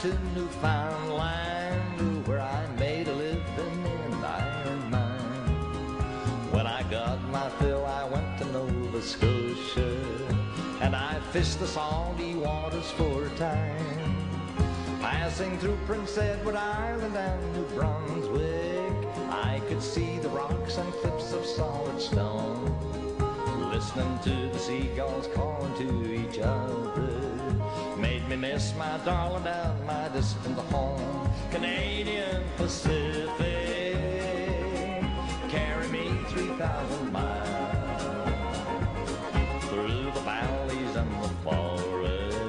to Newfoundland, where I made a living in iron mine. When I got my fill, I went to Nova Scotia, and I fished the salty waters for a time. Passing through Prince Edward Island and New Brunswick, I could see the rocks and cliffs of solid stone. Listening to the seagulls calling to each other me miss my darling and my distant home. Canadian Pacific, carry me 3,000 miles through the valleys and the forests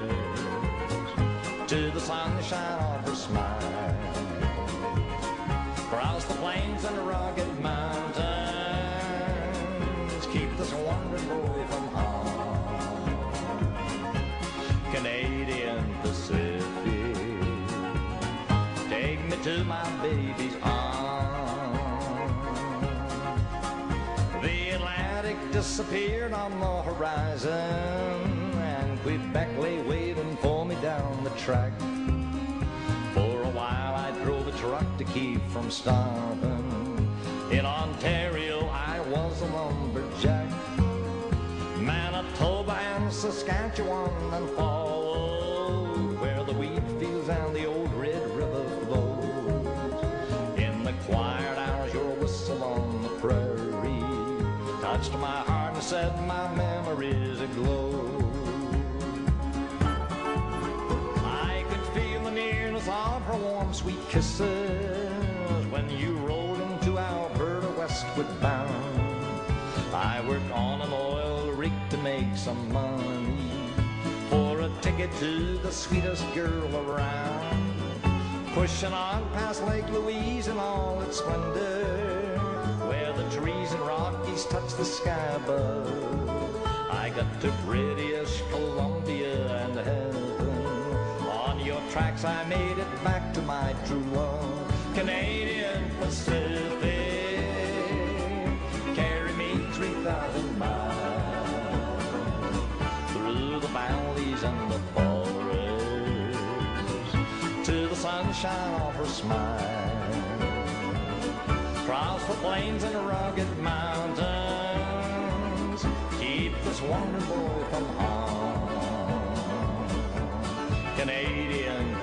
to the sunshine of her smile. Cross the plains and the rugged mountains, keep this wandering boy from take me to my baby's arms. The Atlantic disappeared on the horizon, and Quebec lay waiting for me down the track. For a while I drove a truck to keep from starving. In Ontario I was a lumberjack. Manitoba and Saskatchewan and forward, where the wheat fields and the old touched my heart and set my memories aglow. I could feel the nearness of her warm, sweet kisses when you rode into Alberta westward bound. I worked on an oil rig to make some money for a ticket to the sweetest girl around. Pushing on past Lake Louise in all its splendor, the trees and Rockies touch the sky above. I got to British Columbia and heaven. On your tracks, I made it back to my true love. Canadian Pacific, carry me 3,000 miles through the valleys and the forests to the sunshine of her smile. Cross the plains and rugged mountains, keep this boy from harm. Canadian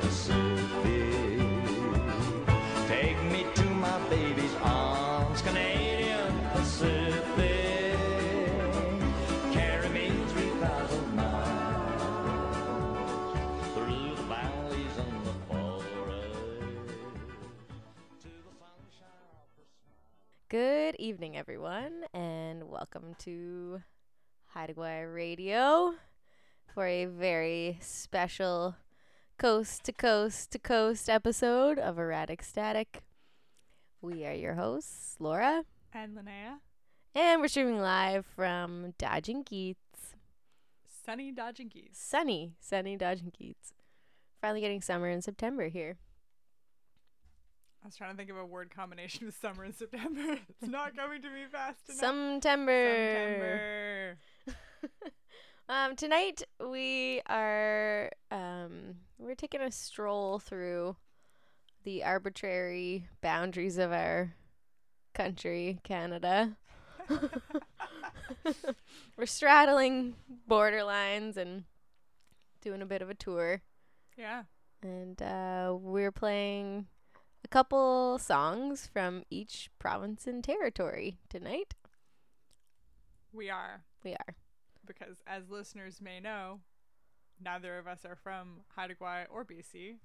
Good evening, everyone, and welcome to Hideaway Radio for a very special coast to coast to coast episode of Erratic Static. We are your hosts, Laura, And Linnaea, and we're streaming live from Daajing Giids. sunny Daajing Giids. Sunny, sunny Daajing Giids. Finally getting summer in September here. I was trying to think of a word combination with summer and September. it's not coming to me fast enough. September. September. Um, tonight we are um, we're taking a stroll through the arbitrary boundaries of our country, Canada. we're straddling borderlines and doing a bit of a tour, Yeah. and uh, we're playing a couple songs from each province and territory tonight. We are. We are. Because as listeners may know, neither of us are from Haida Gwaii or BC.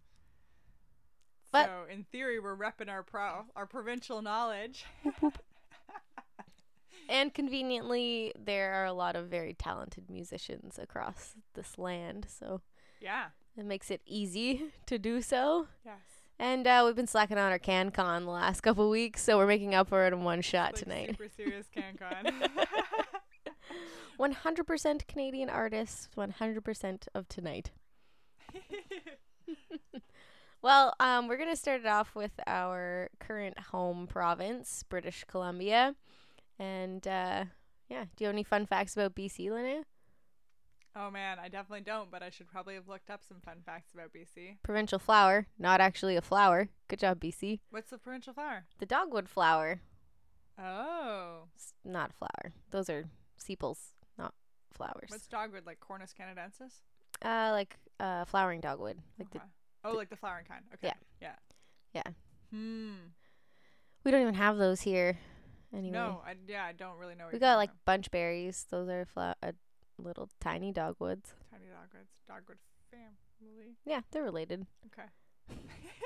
But- so in theory we're repping our pro our provincial knowledge. And conveniently, there are a lot of very talented musicians across this land, so yeah. it makes it easy to do so. Yes. And uh, we've been slacking on our CanCon the last couple weeks, so we're making up for it in one shot Like tonight. Super serious CanCon. 100% Canadian artists, 100% of tonight. Well, um, we're going to start it off with our current home province, British Columbia. And uh, yeah, do you have any fun facts about BC, Linnaea? Oh man, I definitely don't, but I should probably have looked up some fun facts about BC. Provincial flower, not actually a flower. Good job, BC. What's the provincial flower? The dogwood flower, Oh. s- not a flower. Those are sepals, not flowers. What's dogwood like Cornus canadensis? uh, like uh, flowering dogwood, like the Okay. oh, like the flowering kind. Okay. Yeah. Yeah. Yeah. Hmm. We don't even have those here. Anyway. No, I yeah, I don't really know. We got like bunch berries. Those are fla- uh, little tiny dogwoods. tiny dogwoods, dogwood family. Yeah, they're related. Okay.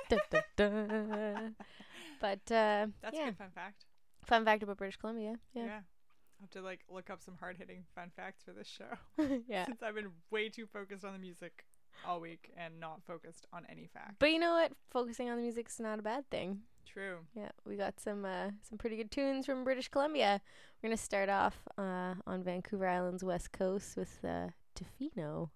Dun, dun, dun. But uh, That's yeah, a good fun fact. fun fact about British Columbia. Yeah. Yeah, I'll have to like look up some hard hitting fun facts for this show. yeah. Since I've been way too focused on the music all week and not focused on any facts. But you know what? Focusing on the music's not a bad thing. True. Yeah, we got some uh, some pretty good tunes from British Columbia. We're gonna start off uh, on Vancouver Island's west coast with uh, Tofino.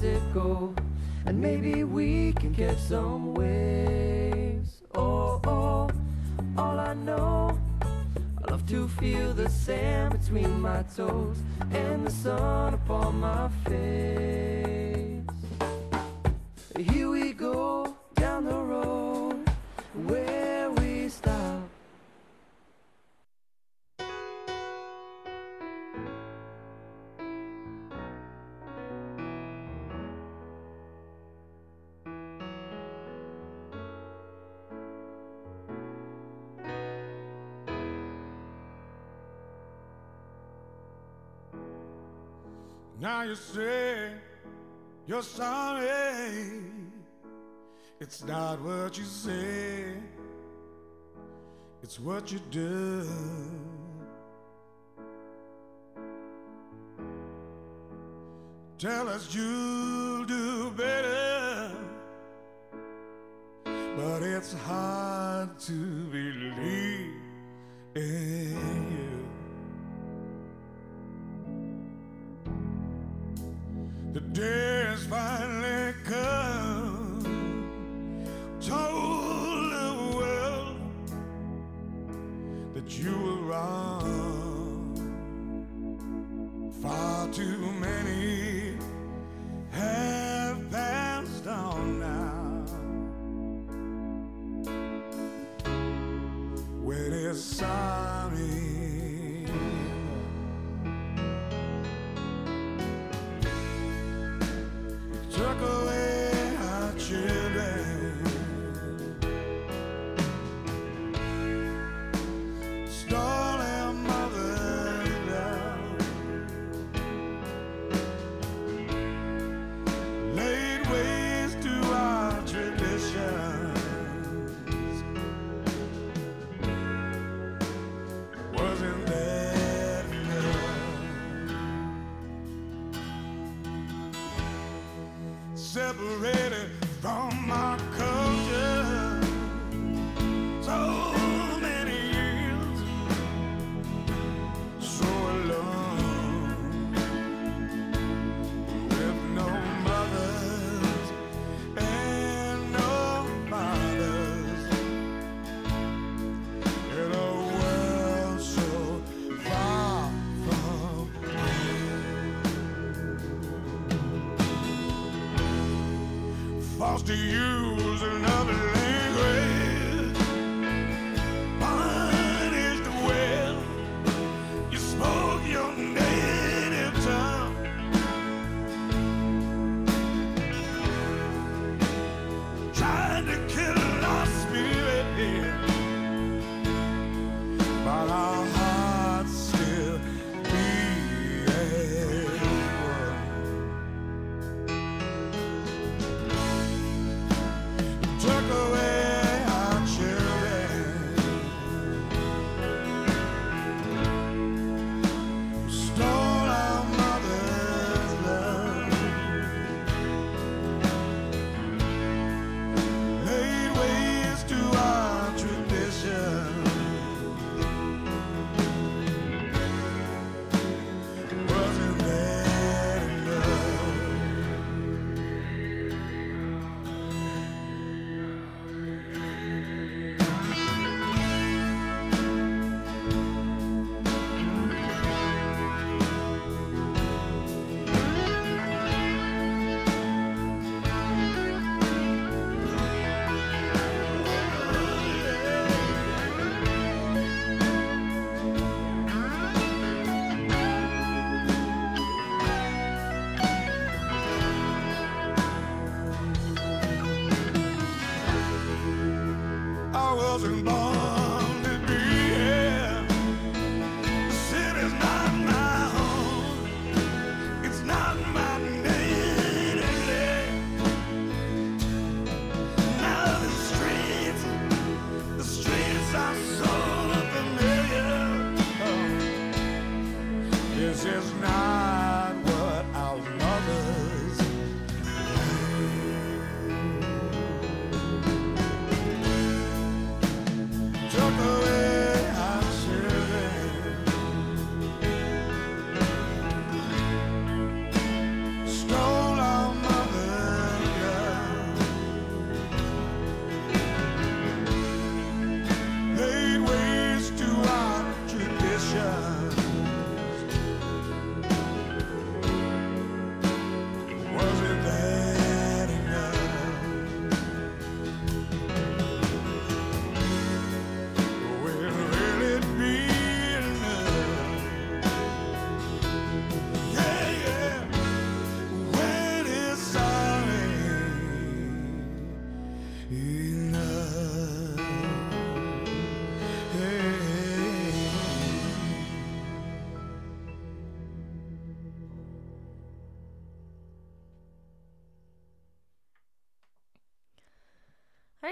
And maybe we can catch some waves. Oh, oh, all I know. I love to feel the sand between my toes and the sun upon my face. You say you're sorry. It's not what you say, it's what you do. Tell us you'll do better, but it's hard to believe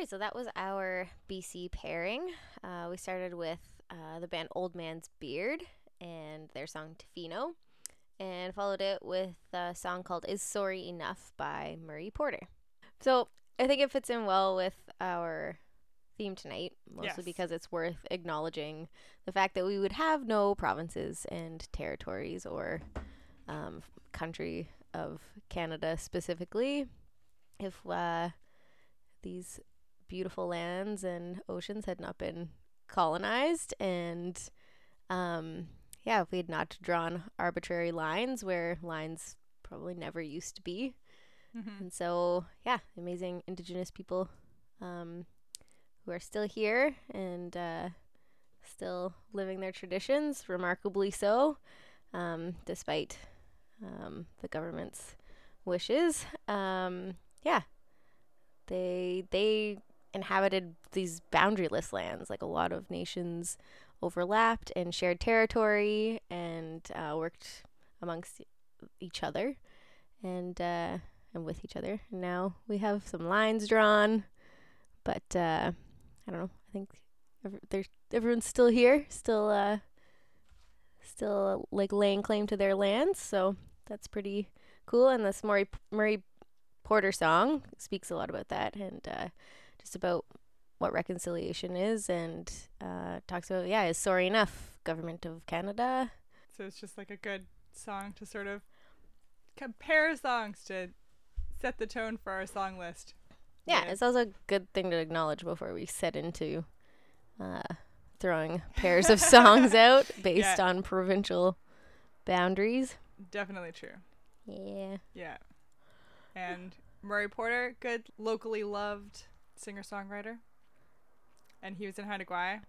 so that was our BC pairing. Uh, we started with uh, the band Old Man's Beard and their song Tofino, and followed it with a song called Is Sorry Enough by Murray Porter. So I think it fits in well with our theme tonight, mostly yes. because it's worth acknowledging the fact that we would have no provinces and territories or um, country of Canada specifically if uh, these beautiful lands and oceans had not been colonized and um, yeah, if we had not drawn arbitrary lines where lines probably never used to be. Mhm. And so, yeah, amazing indigenous people um, who are still here and uh, still living their traditions, remarkably so, um, despite um, the government's wishes. Um, yeah, they they inhabited these boundaryless lands, like a lot of nations overlapped and shared territory and uh, worked amongst each other and uh, and with each other. And now we have some lines drawn, but uh, I don't know. I think ev- there's everyone's still here, still uh, still like laying claim to their lands. So that's pretty cool. And this Murray Murray Porter song speaks a lot about that and just about what reconciliation is and uh, talks about yeah is sorry enough government of Canada. So it's just like a good song to sort of compare songs to set the tone for our song list. Yeah, Yeah. it's also a good thing to acknowledge before we set into uh, throwing pairs of songs out based Yeah. on provincial boundaries. Definitely true. Yeah. Yeah. And Murray Porter, good locally loved singer songwriter. And he was in Haida Gwaii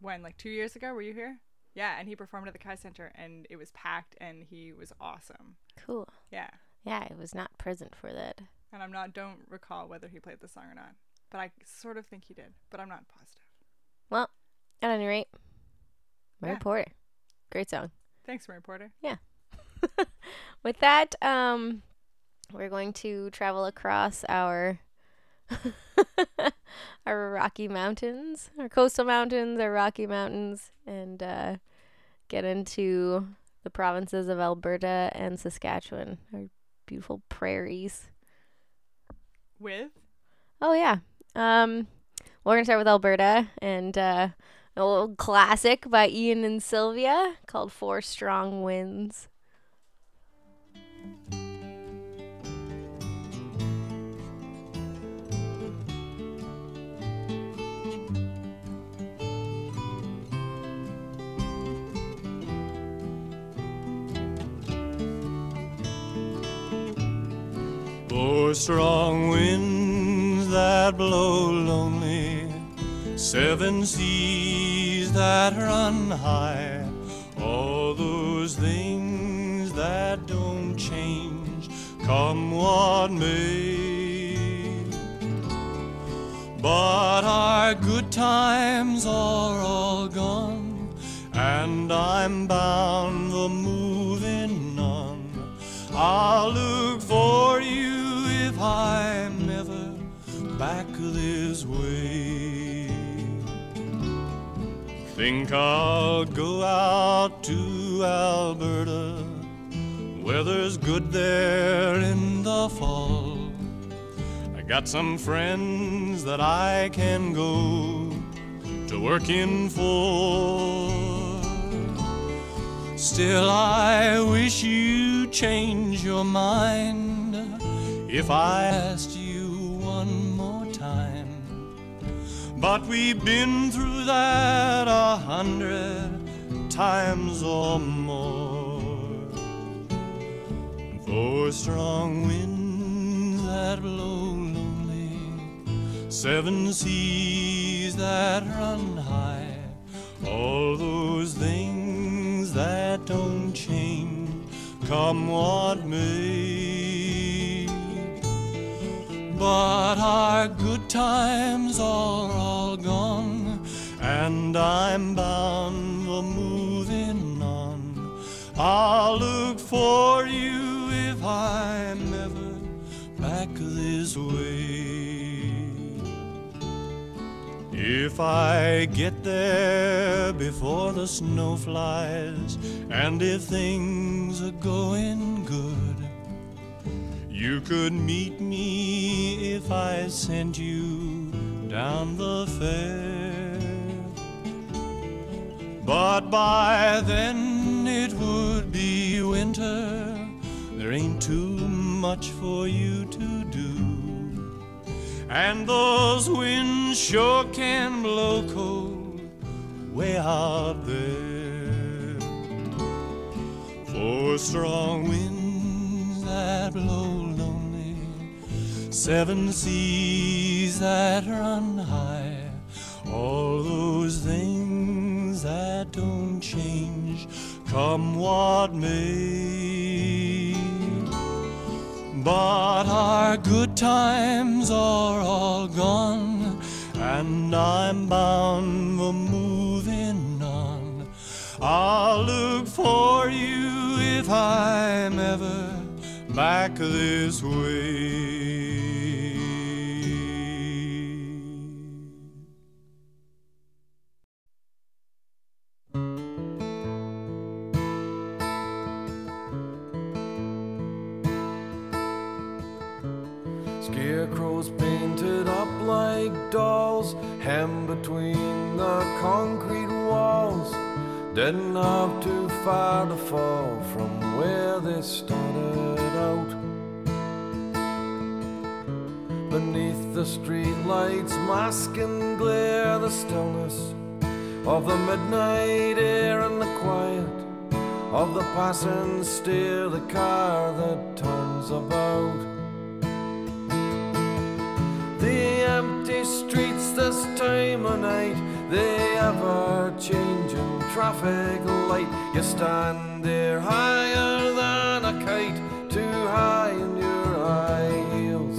when, like two years ago. Were you here? Yeah, and he performed at the Kaay Center and it was packed and he was awesome. Cool. Yeah. Yeah, I was not present for that. And I'm not don't recall whether he played the song or not. But I sort of think he did, but I'm not positive. Well, at any rate, Murray Yeah. Porter. Great song. Thanks, Murray Porter. Yeah. With that, um, we're going to travel across our our Rocky Mountains, our coastal mountains, our Rocky Mountains, and uh, get into the provinces of Alberta and Saskatchewan, our beautiful prairies. With Oh yeah. Um, we're gonna start with Alberta and uh, an old classic by Ian and Sylvia called Four Strong Winds. Strong winds that blow lonely, seven seas that run high, all those things that don't change, come what may. But our good times are all gone, and I'm bound for moving on. I'll look Think I'll go out to Alberta. Weather's good there in the fall. I got some friends that I can go to work in for. Still, I wish you change your mind if I asked But we've been through that a hundred times or more. Four strong winds that blow lonely, seven seas that run high, all those things that don't change, come what may. But our good times are all gone, and I'm bound for moving on. I'll look for you if I'm ever back this way. If I get there before the snow flies, and if things are going good, you could meet me if I sent you down the fair. But by then it would be winter. There ain't too much for you to do. And those winds sure can blow cold way out there. For strong winds that blow seven seas that run high, all those things that don't change, come what may. But our good times are all gone, and I'm bound for moving on. I'll look for you if I'm ever back this way. Scarecrows painted up like dolls, hemmed between the concrete walls. Didn't have too far to fall from where they started out. Beneath the street lights, mask and glare, the stillness of the midnight air and the quiet of the passing steer, the car that turns about. The empty streets this time of night, the ever changing traffic light. You stand there higher than a kite, in your high heels.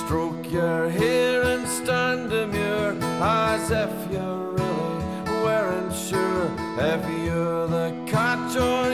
Stroke your hair and stand demure as if you're really weren't sure if you're the catch or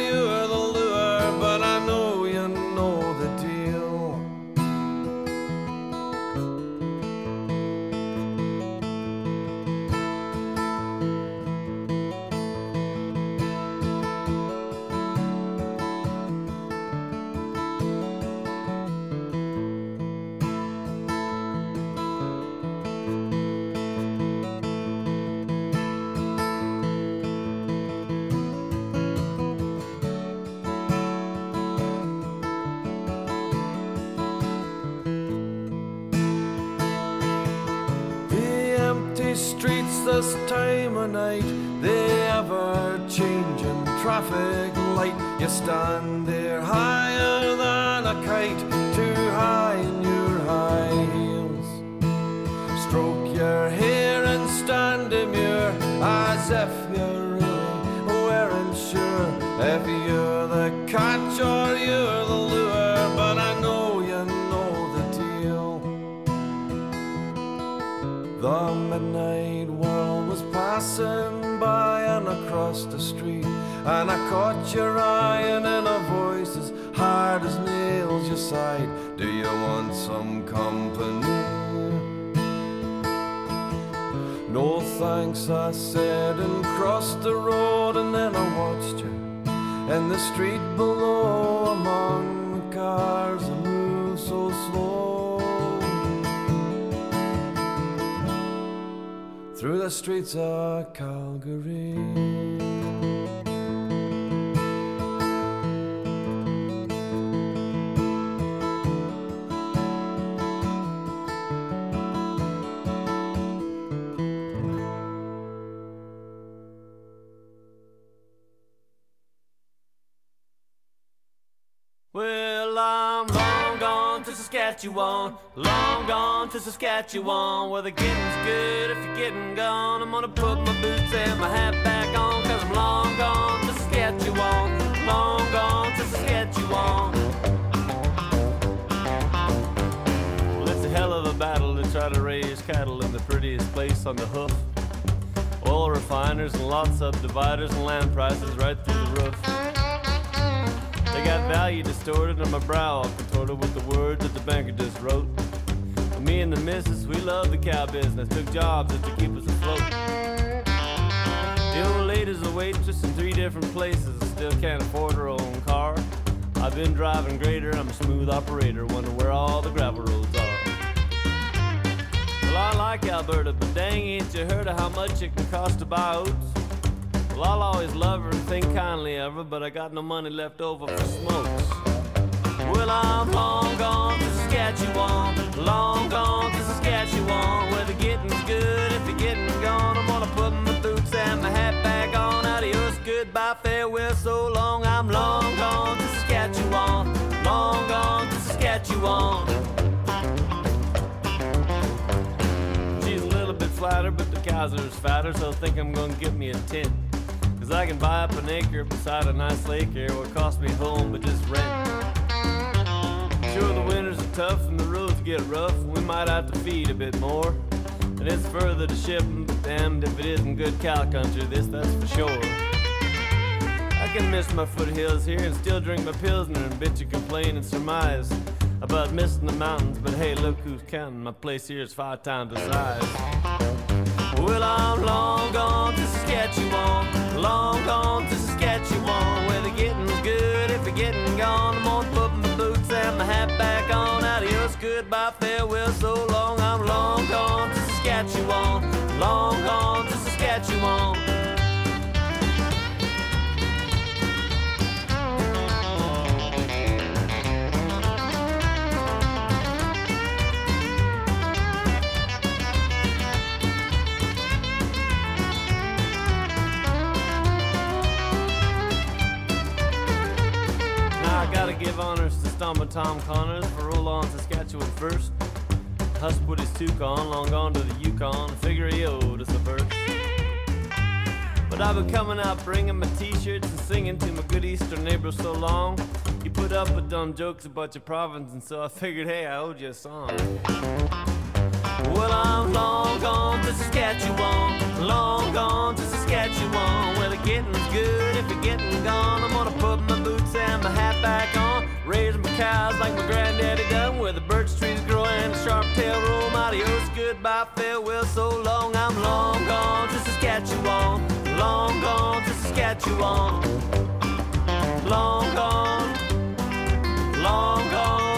this time of night, the ever changing traffic light. You stand and I caught your eye, and in a voice as hard as nails, you sighed, Do you want some company? No thanks, I said, and crossed the road, and then I watched you in the street below among the cars that move so slow. through the streets of Calgary. Saskatchewan, long gone to Saskatchewan, where the getting's good if you're getting gone. I'm gonna put my boots and my hat back on, cause I'm long gone to Saskatchewan, long gone to Saskatchewan. Well, it's a hell of a battle to try to raise cattle in the prettiest place on the hoof. Oil refiners and lots of dividers and land prices right through the roof. They got value distorted on my brow, contorted with the words that the banker just wrote. Me and the missus, we love the cow business, took jobs just to keep us afloat. The old lady's a waitress in three different places, still can't afford her own car. I've been driving greater, I'm a smooth operator, wonder where all the gravel roads are. Well, I like Alberta, but dang, ain't you heard of how much it can cost to buy oats? Well, I'll always love her and think kindly of her, but I got no money left over for smokes. Well, I'm long gone to Saskatchewan, long gone to Saskatchewan, where the getting's good. If you're getting gone, I'm gonna put my boots and my hat back on. Adios, goodbye, farewell, so long. I'm long gone to Saskatchewan, long gone to Saskatchewan. She's a little bit flatter, but the cows are fatter, so I think I'm gonna get me a tent. Cause I can buy up an acre beside a nice lake here, what cost me home but just rent. Sure, the winters are tough and the roads get rough, we might have to feed a bit more. And it's further to ship, but damned if it isn't good cow country, this that's for sure. I can miss my foothills here and still drink my pilsner and bitch and complain and surmise about missing the mountains, but hey, look who's counting. My place here is five times the size. Well, I'm long gone to Saskatchewan, long gone to Saskatchewan, where the getting's good. If you're getting gone, I'm gonna put my boots and my hat back on. Adios, goodbye, farewell, so long. I'm long gone to Saskatchewan, long gone to Saskatchewan. I gotta give honors to Stompin' Tom Connors for roll on Saskatchewan first. Huss put his toucan long gone to the Yukon, figure he owed us a verse. But I've been coming out bringing my t-shirts and singing to my good eastern neighbor so long. You put up with dumb jokes about your province, and so I figured, hey, I owed you a song. Well, I'm long gone to Saskatchewan, long gone to Saskatchewan, where the getting's good. If you're getting gone, I'm gonna put my boots and my hat back on, raise my cows like my granddaddy done, where the birch trees grow and the sharp tail roll. Adios, goodbye, farewell, so long. I'm long gone to Saskatchewan, long gone to Saskatchewan, long gone, long gone,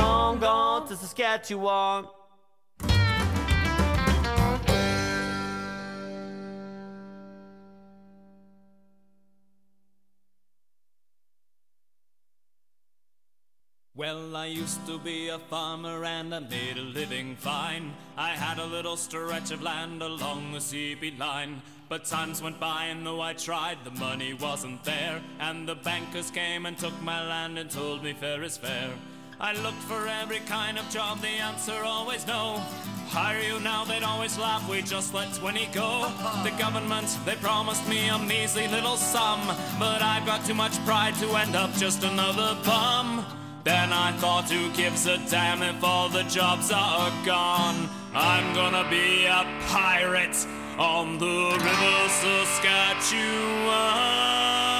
long gone to Saskatchewan. Well, I used to be a farmer and I made a living fine. I had a little stretch of land along the CB line. But times went by and though I tried, the money wasn't there. And the bankers came and took my land and told me fair is fair. I looked for every kind of job, the answer always no. Hire you now, they'd always laugh, we just let 20 go. The government, they promised me a measly little sum. But I've got too much pride to end up just another bum. Then I thought, who gives a damn if all the jobs are gone? I'm gonna be a pirate on the river Saskatchewan.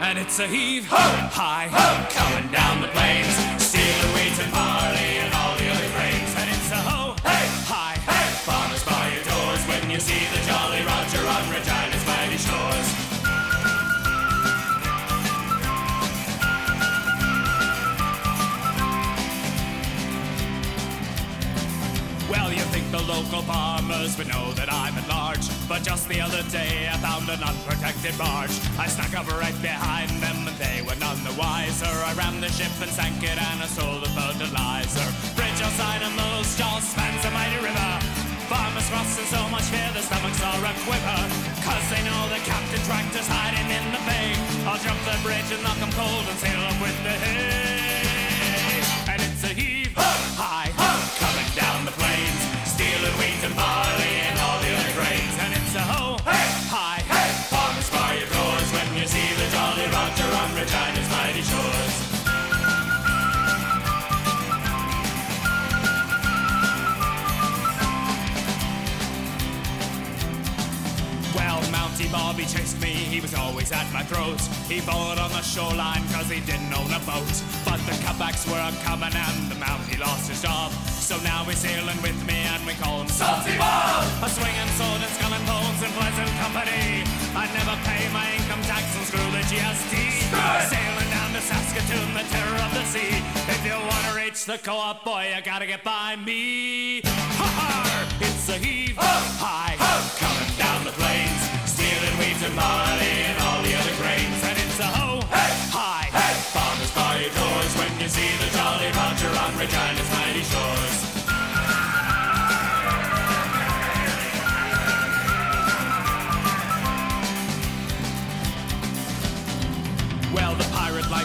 And it's a heave ho, high ho, coming down the plains, stealing wheat and barley and all the other grains. And it's a ho hey, high hey, farmers by your doors when you see the Jolly Roger on Regina's mighty shores. Well, you think the local farmers would know that I'm at large. But just the other day, I found an unprotected barge. I snuck up right behind them, and they were none the wiser. I rammed the ship and sank it, and I sold the fertilizer. Bridge outside of Moose Jaw spans a mighty river. Farmers crossing so much fear, their stomachs are a quiver. Cause they know the captain tractor's hiding in the bay. I'll jump the bridge and knock 'em cold and sail up with the hay. Mountie Bobby chased me, he was always at my throat. He followed on the shoreline cause he didn't own a boat. But the cutbacks were a coming and the Mountie lost his job. So now he's sailing with me and we call him Salty Bob. A swinging sword and skull and bones in pleasant company. I never pay my income tax and screw the GST. Sailing down to Saskatoon, the terror of the sea. If you wanna reach the co-op, boy, you gotta get by me. Ha ha! It's a heave high coming down the plains, wheat and barley and all the other grains, and it's a ho, hey, hi, hey. Farmers buy your doors when you see the Jolly Roger on Regina's mighty shores.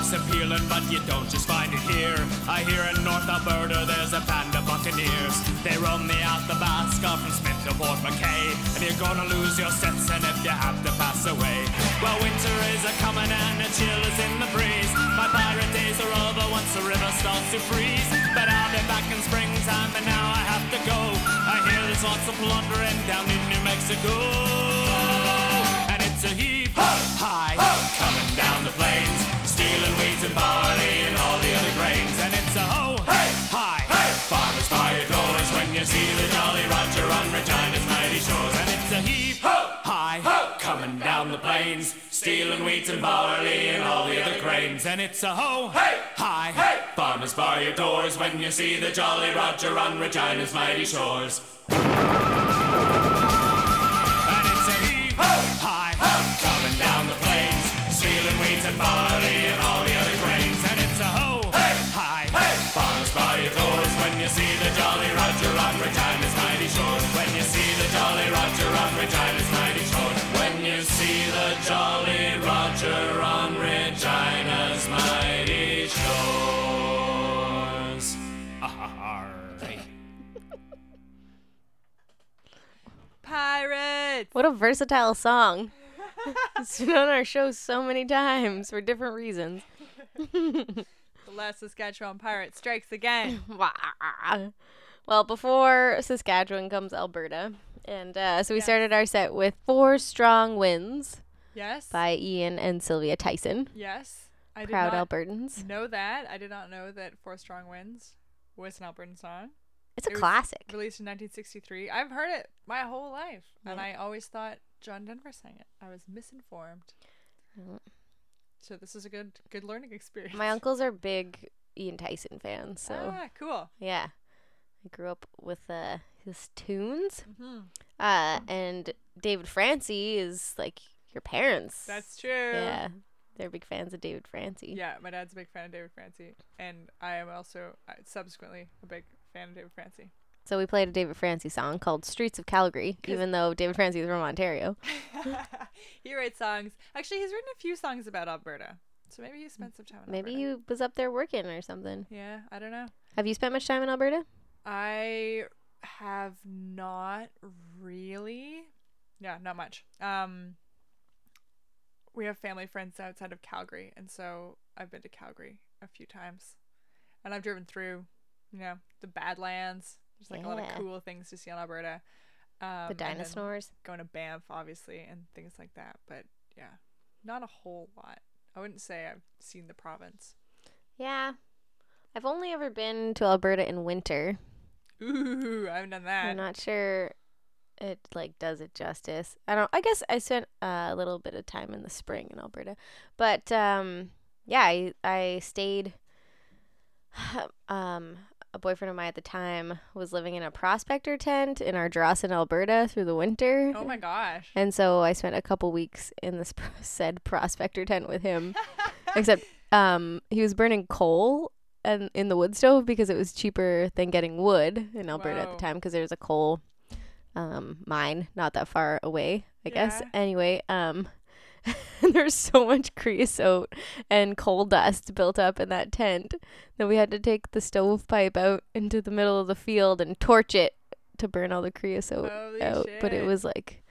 Life's appealing, but you don't just find it here. I hear in North Alberta there's a band of buccaneers. They roam the Athabasca from Smith to Fort McKay. And you're gonna lose your sense and if you have to pass away. Well, winter is a coming and a chill is in the breeze. My pirate days are over once the river starts to freeze. But I'll be back in springtime and now I have to go. I hear there's lots of plundering down in New Mexico. And it's a heap high coming down the plains, stealing wheat and barley and all the other grains. And it's a ho hey high hey. farmers by your doors when you see the Jolly Roger on Regina's mighty shores. And it's a heap high ho. coming down the plains, stealing wheat and barley and all the other grains. And it's a ho hey high hey. farmers by your doors when you see the Jolly Roger on Regina's mighty shores. And it's a heap high ho. coming down the plains, stealing wheat and barley and all the other you see the Jolly Roger on Regina's mighty shores. When you see the Jolly Roger on Regina's mighty shores. When you see the Jolly Roger on Regina's mighty shores. Arr-ay. Pirates. What a versatile song. it's been on our show so many times for different reasons. Last Saskatchewan pirate strikes again. Well, before Saskatchewan comes Alberta. And uh, so we Yes. started our set with Four Strong Winds Yes. by Ian and Sylvia Tyson, Yes. I did proud Albertans. know that. I did not know that Four Strong Winds was an Albertan song. It's a It classic. Released in 1963. I've heard it my whole life, and I always thought John Denver sang it. I was misinformed. Mm. So this is a good good learning experience. My uncles are big Ian Tyson fans, so Ah, cool. yeah. I grew up with uh, his tunes. hmm Uh, and David Francey is like your parents. That's true. Yeah. They're big fans of David Francey. Yeah, my dad's a big fan of David Francey, and I am also uh, subsequently a big fan of David Francey. So we played a David Francey song called Streets of Calgary, even though David Francey is from Ontario. he writes songs. Actually, he's written a few songs about Alberta, so maybe he spent some time. In Alberta. Maybe Alberta. he was up there working or something. Yeah, I don't know. Have you spent much time in Alberta? I have not really. Yeah, not much. Um we have family friends outside of Calgary, and so I've been to Calgary a few times. And I've driven through, you know, the Badlands. There's like a lot of Yeah. cool things to see in Alberta. Um, the and then dinosaurs? Going to Banff, obviously, and things like that. But yeah, not a whole lot. I wouldn't say I've seen the province. Yeah. I've only ever been to Alberta in winter. Ooh, I haven't done that. I'm not sure it like does it justice. I don't I guess I spent uh, a little bit of time in the spring in Alberta. But um yeah, I I stayed um a boyfriend of mine at the time was living in a prospector tent in Ardrossan, Alberta through the winter. Oh my gosh. And so I spent a couple weeks in this said prospector tent with him. Except um he was burning coal and in the wood stove because it was cheaper than getting wood in Alberta at the time because there's a coal um mine not that far away, I guess. Anyway, um there's so much creosote and coal dust built up in that tent that we had to take the stovepipe out into the middle of the field and torch it to burn all the creosote Holy out. But it was like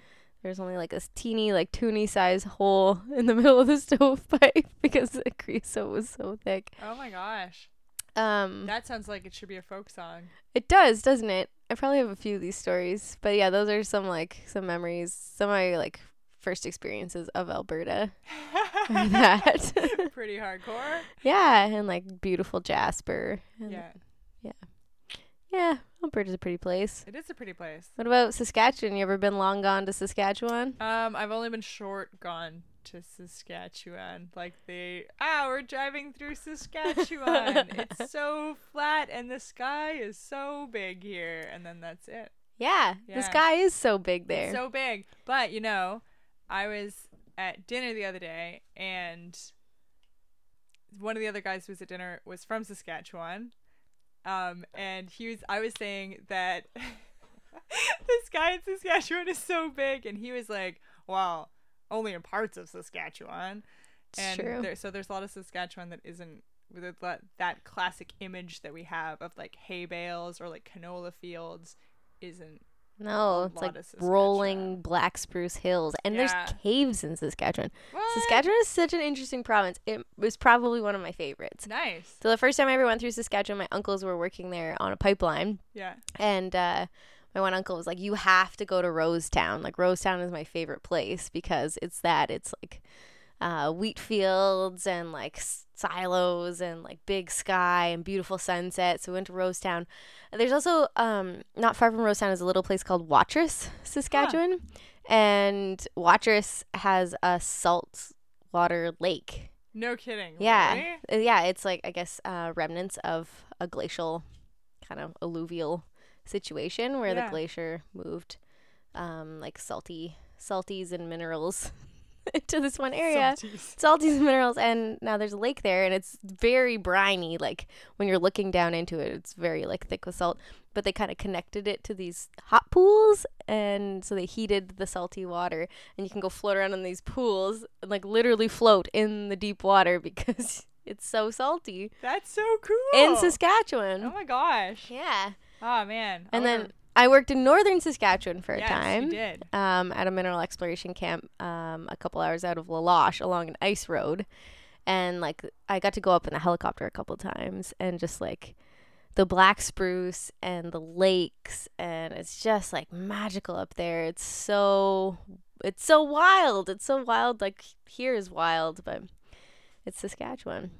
there's only like this teeny, like toonie size hole in the middle of the stovepipe because the creosote was so thick. Oh my gosh. Um, That sounds like it should be a folk song. it does, doesn't it? I probably have a few of these stories, but yeah, those are some like some memories, some my like first experiences of Alberta. that. Pretty hardcore. yeah, and like beautiful Jasper. And Yeah. yeah, Alberta's a pretty place. It is a pretty place. What about Saskatchewan? You ever been long gone to Saskatchewan? Um, I've only been short gone to Saskatchewan. Like they ah, we're driving through Saskatchewan. it's so flat and the sky is so big here and then that's it. Yeah, Yeah. the sky is so big there. It's so big. But you know, I was at dinner the other day and one of the other guys who was at dinner was from Saskatchewan. Um, and he was I was saying that this guy in Saskatchewan is so big and he was like, Well, only in parts of Saskatchewan and true. There, so there's a lot of Saskatchewan that isn't with that that classic image that we have of like hay bales or like canola fields isn't No, it's like rolling black spruce hills, and Yeah. there's caves in Saskatchewan. what? Saskatchewan is such an interesting province. It was probably one of my favorites. Nice. So the first time I ever went through Saskatchewan, my uncles were working there on a pipeline, Yeah. and uh, my one uncle was like, "You have to go to Rosetown. Like Rosetown is my favorite place because it's that. It's like uh, wheat fields and like silos and like big sky and beautiful sunset. So we went to Rosetown. There's also um, not far from Rosetown is a little place called Watrous, Saskatchewan, and Watrous has a salt water lake. No kidding. Yeah, Really? Uh, yeah. It's like I guess uh, remnants of a glacial kind of alluvial situation where Yeah. the glacier moved um, like salty salties and minerals to this one area. Salties. Salties and minerals, and now there's a lake there, and it's very briny. Like when you're looking down into it, it's very like thick with salt. But they kind of connected it to these hot pools, and so they heated the salty water, and you can go float around in these pools and like literally float in the deep water because it's so salty That's so cool. in Saskatchewan. Oh my gosh. yeah, Oh man. I and wonder- then I worked in northern Saskatchewan for a yes, time You did. um, at a mineral exploration camp um, a couple hours out of La Loche along an ice road. And like I got to go up in a helicopter a couple times and just like the black spruce and the lakes and it's just like magical up there. It's so it's so wild. It's so wild like here is wild, but it's Saskatchewan.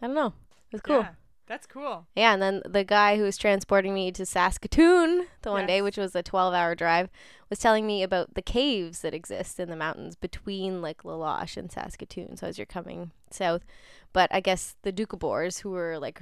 I don't know. It was cool. Yeah. That's cool. Yeah, and then the guy who was transporting me to Saskatoon the one day, which was a 12 hour drive, was telling me about the caves that exist in the mountains between like La Loche and Saskatoon. So as you're coming south, but I guess the Doukhobors, who were like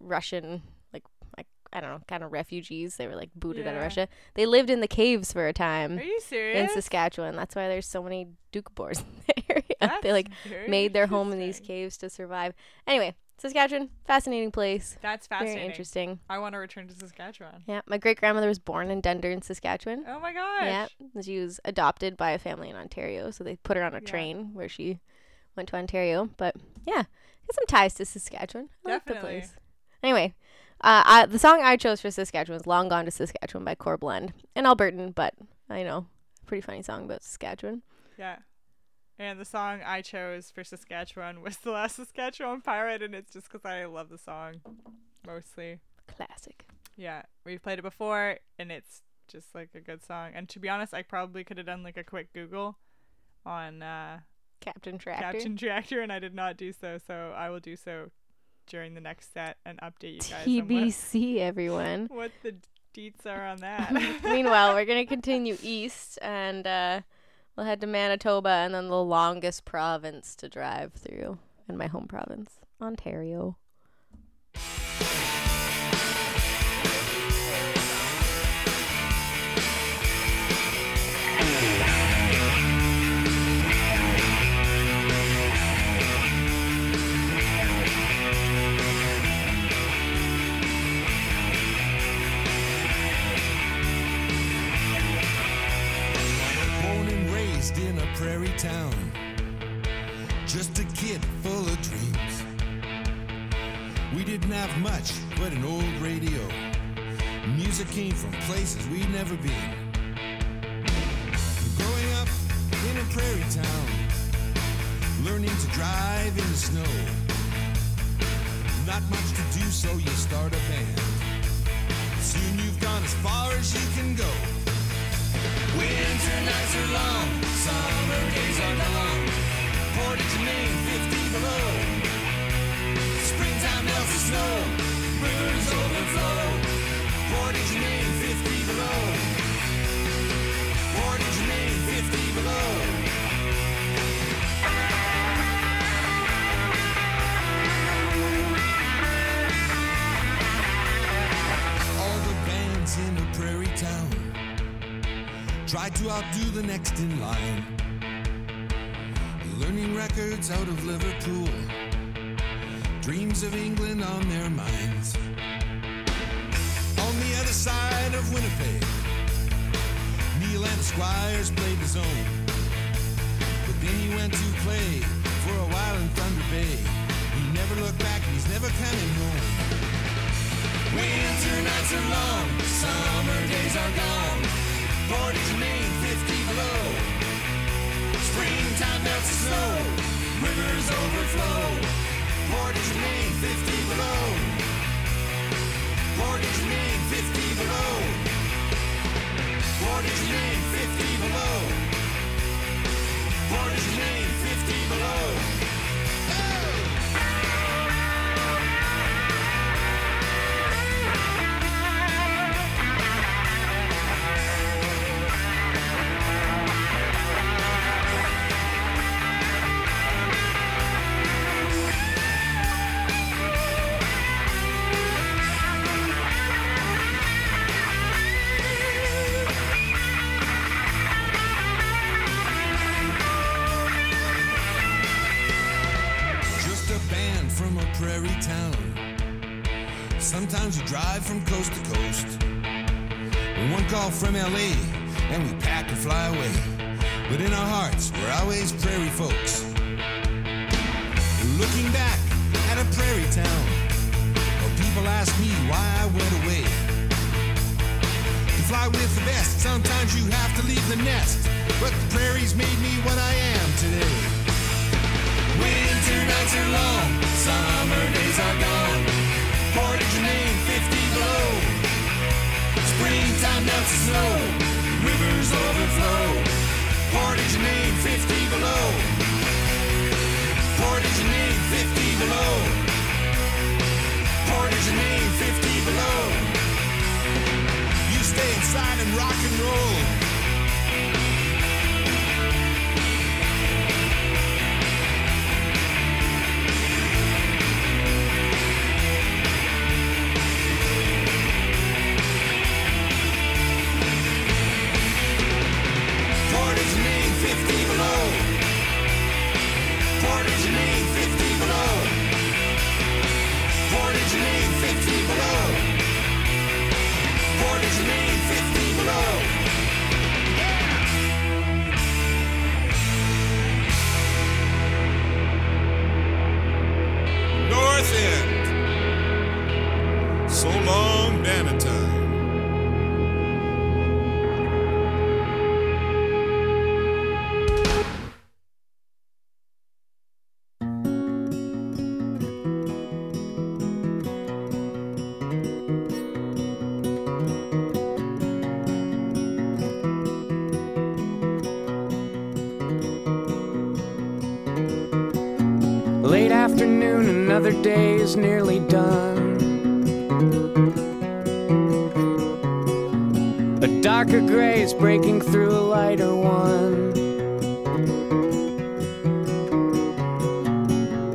Russian, like, like I don't know, kind of refugees, they were like booted out of Russia. They lived in the caves for a time Are you serious? in? Saskatchewan. That's why there's so many Doukhobors in the area. That's they like made their home in these caves to survive. Anyway, Saskatchewan, fascinating place. That's fascinating. Very interesting. I want to return to Saskatchewan. Yeah, my great grandmother was born in Dundurn, Saskatchewan. Oh my gosh. Yeah, she was adopted by a family in Ontario, so they put her on a Yeah. train where she went to Ontario. But yeah, got some ties to Saskatchewan. I like the Definitely. place. Anyway, uh, I, the song I chose for Saskatchewan was "Long Gone to Saskatchewan" by Corb Lund, an Albertan, but I know, pretty funny song about Saskatchewan. Yeah. And the song I chose for Saskatchewan was The Last Saskatchewan Pirate, and it's just because I love the song mostly. Classic. Yeah, we've played it before, and it's just like a good song. And to be honest, I probably could have done like a quick Google on uh, Captain Tractor. Captain Tractor, and I did not do so. So I will do so during the next set and update you guys on what, TBC, everyone. what the deets are on that. Meanwhile, we're gonna continue east and uh, we'll head to Manitoba and then the longest province to drive through in my home province, Ontario. Have much but an old radio. Music came from places we'd never been. Growing up in a prairie town, learning to drive in the snow. Not much to do, so you start a band. Soon you've gone as far as you can go. Winter nights are long, summer days are long. Portage Main, 50 below. Main, 50 below. Portage and Main, 50 below. All the bands in a prairie town try to outdo the next in line. Learning records out of Liverpool, dreams of England on their minds. On the other side of Winnipeg, Neil and the Squires played the zone. But then he went to play for a while look back, he's never coming home. Winter nights are long, summer days are gone. Portage, Main, 50 below. Springtime melts the snow, rivers overflow. Portage, Main, 50 below. Portage, Main, 50 below. Portage, Main, 50 below. Portage, Main, 50 below. From coast to coast. One call from LA, and we pack and fly away. But in our hearts, we're always prairie folks. Looking back at a prairie town, well, people ask me why I went away. To fly with the best, sometimes you have to leave the nest. But the prairies made me what I am today. Winter nights are long, summer days are gone. Springtime melts the snow, rivers overflow. Portage, Main, 50 below. Portage, Main, 50 below. Portage, Main, 50 below. You stay inside and rock and roll. Is breaking through a lighter one.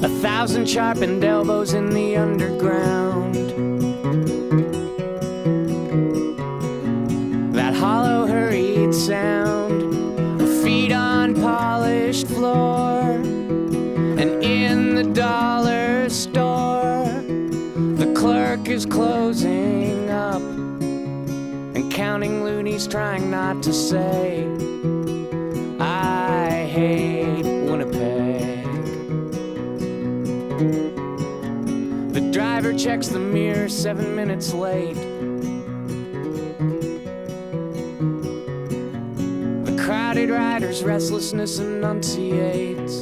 A thousand sharpened to say, I hate Winnipeg. The driver checks the mirror seven minutes late. The crowded rider's restlessness enunciates.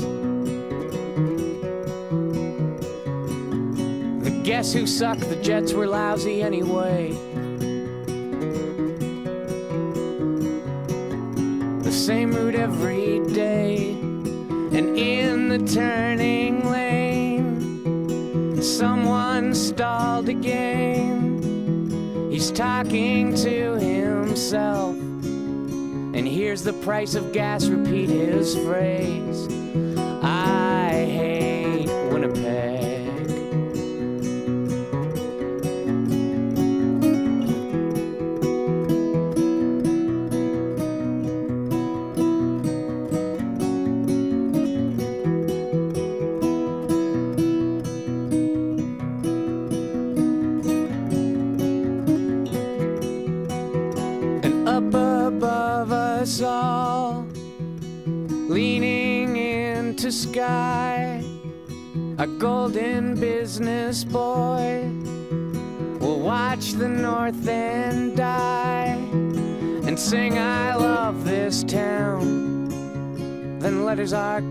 The guess who sucked, the Jets were lousy anyway. Same route every day, and in the turning lane, someone stalled again. He's talking to himself, and hears the price of gas repeat his phrase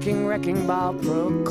let wrecking ball proclaim.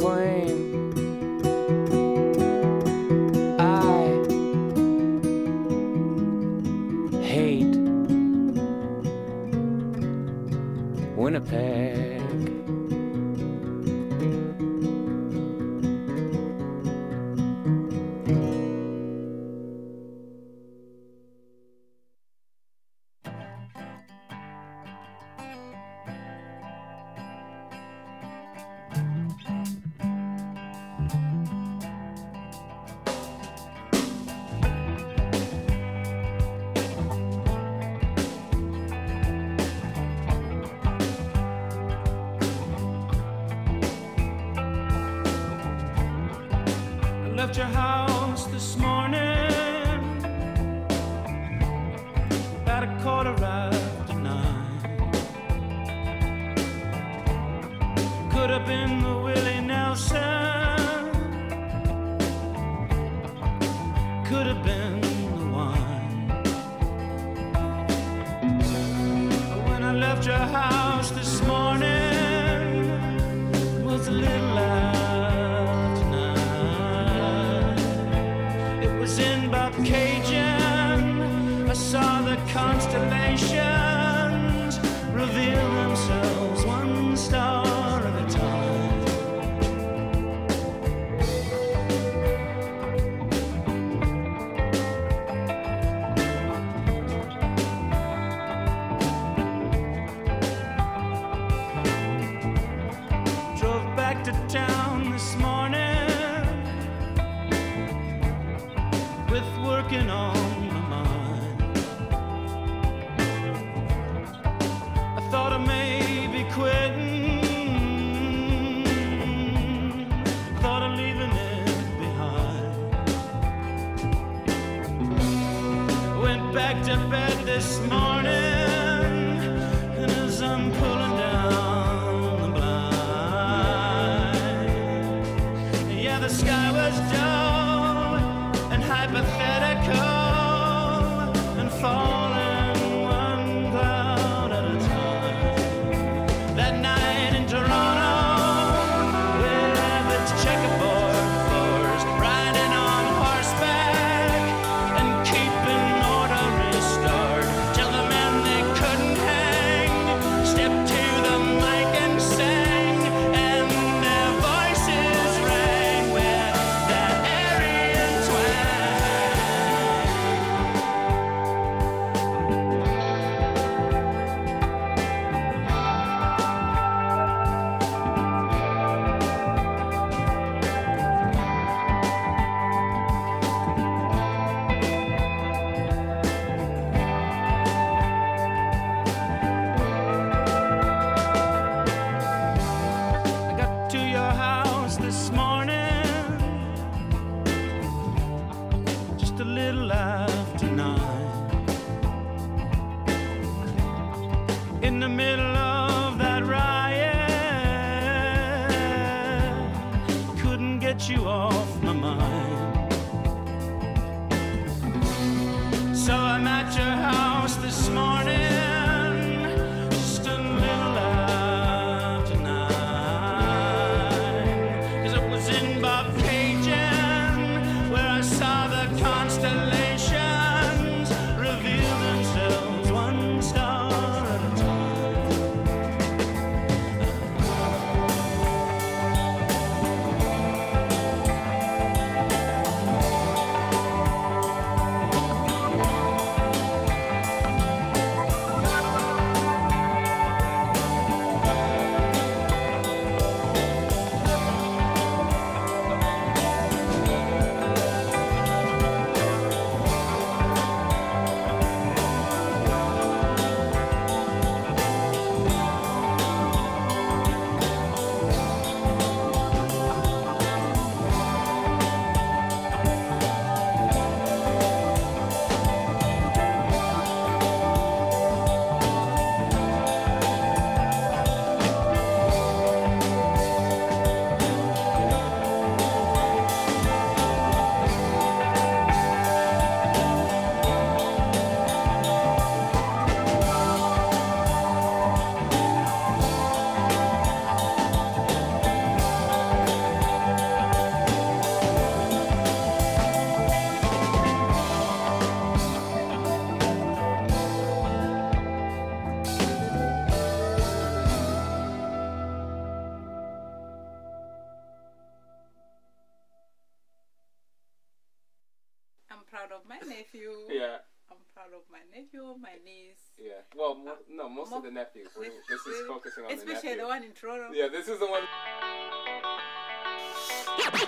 Yeah, this is the one.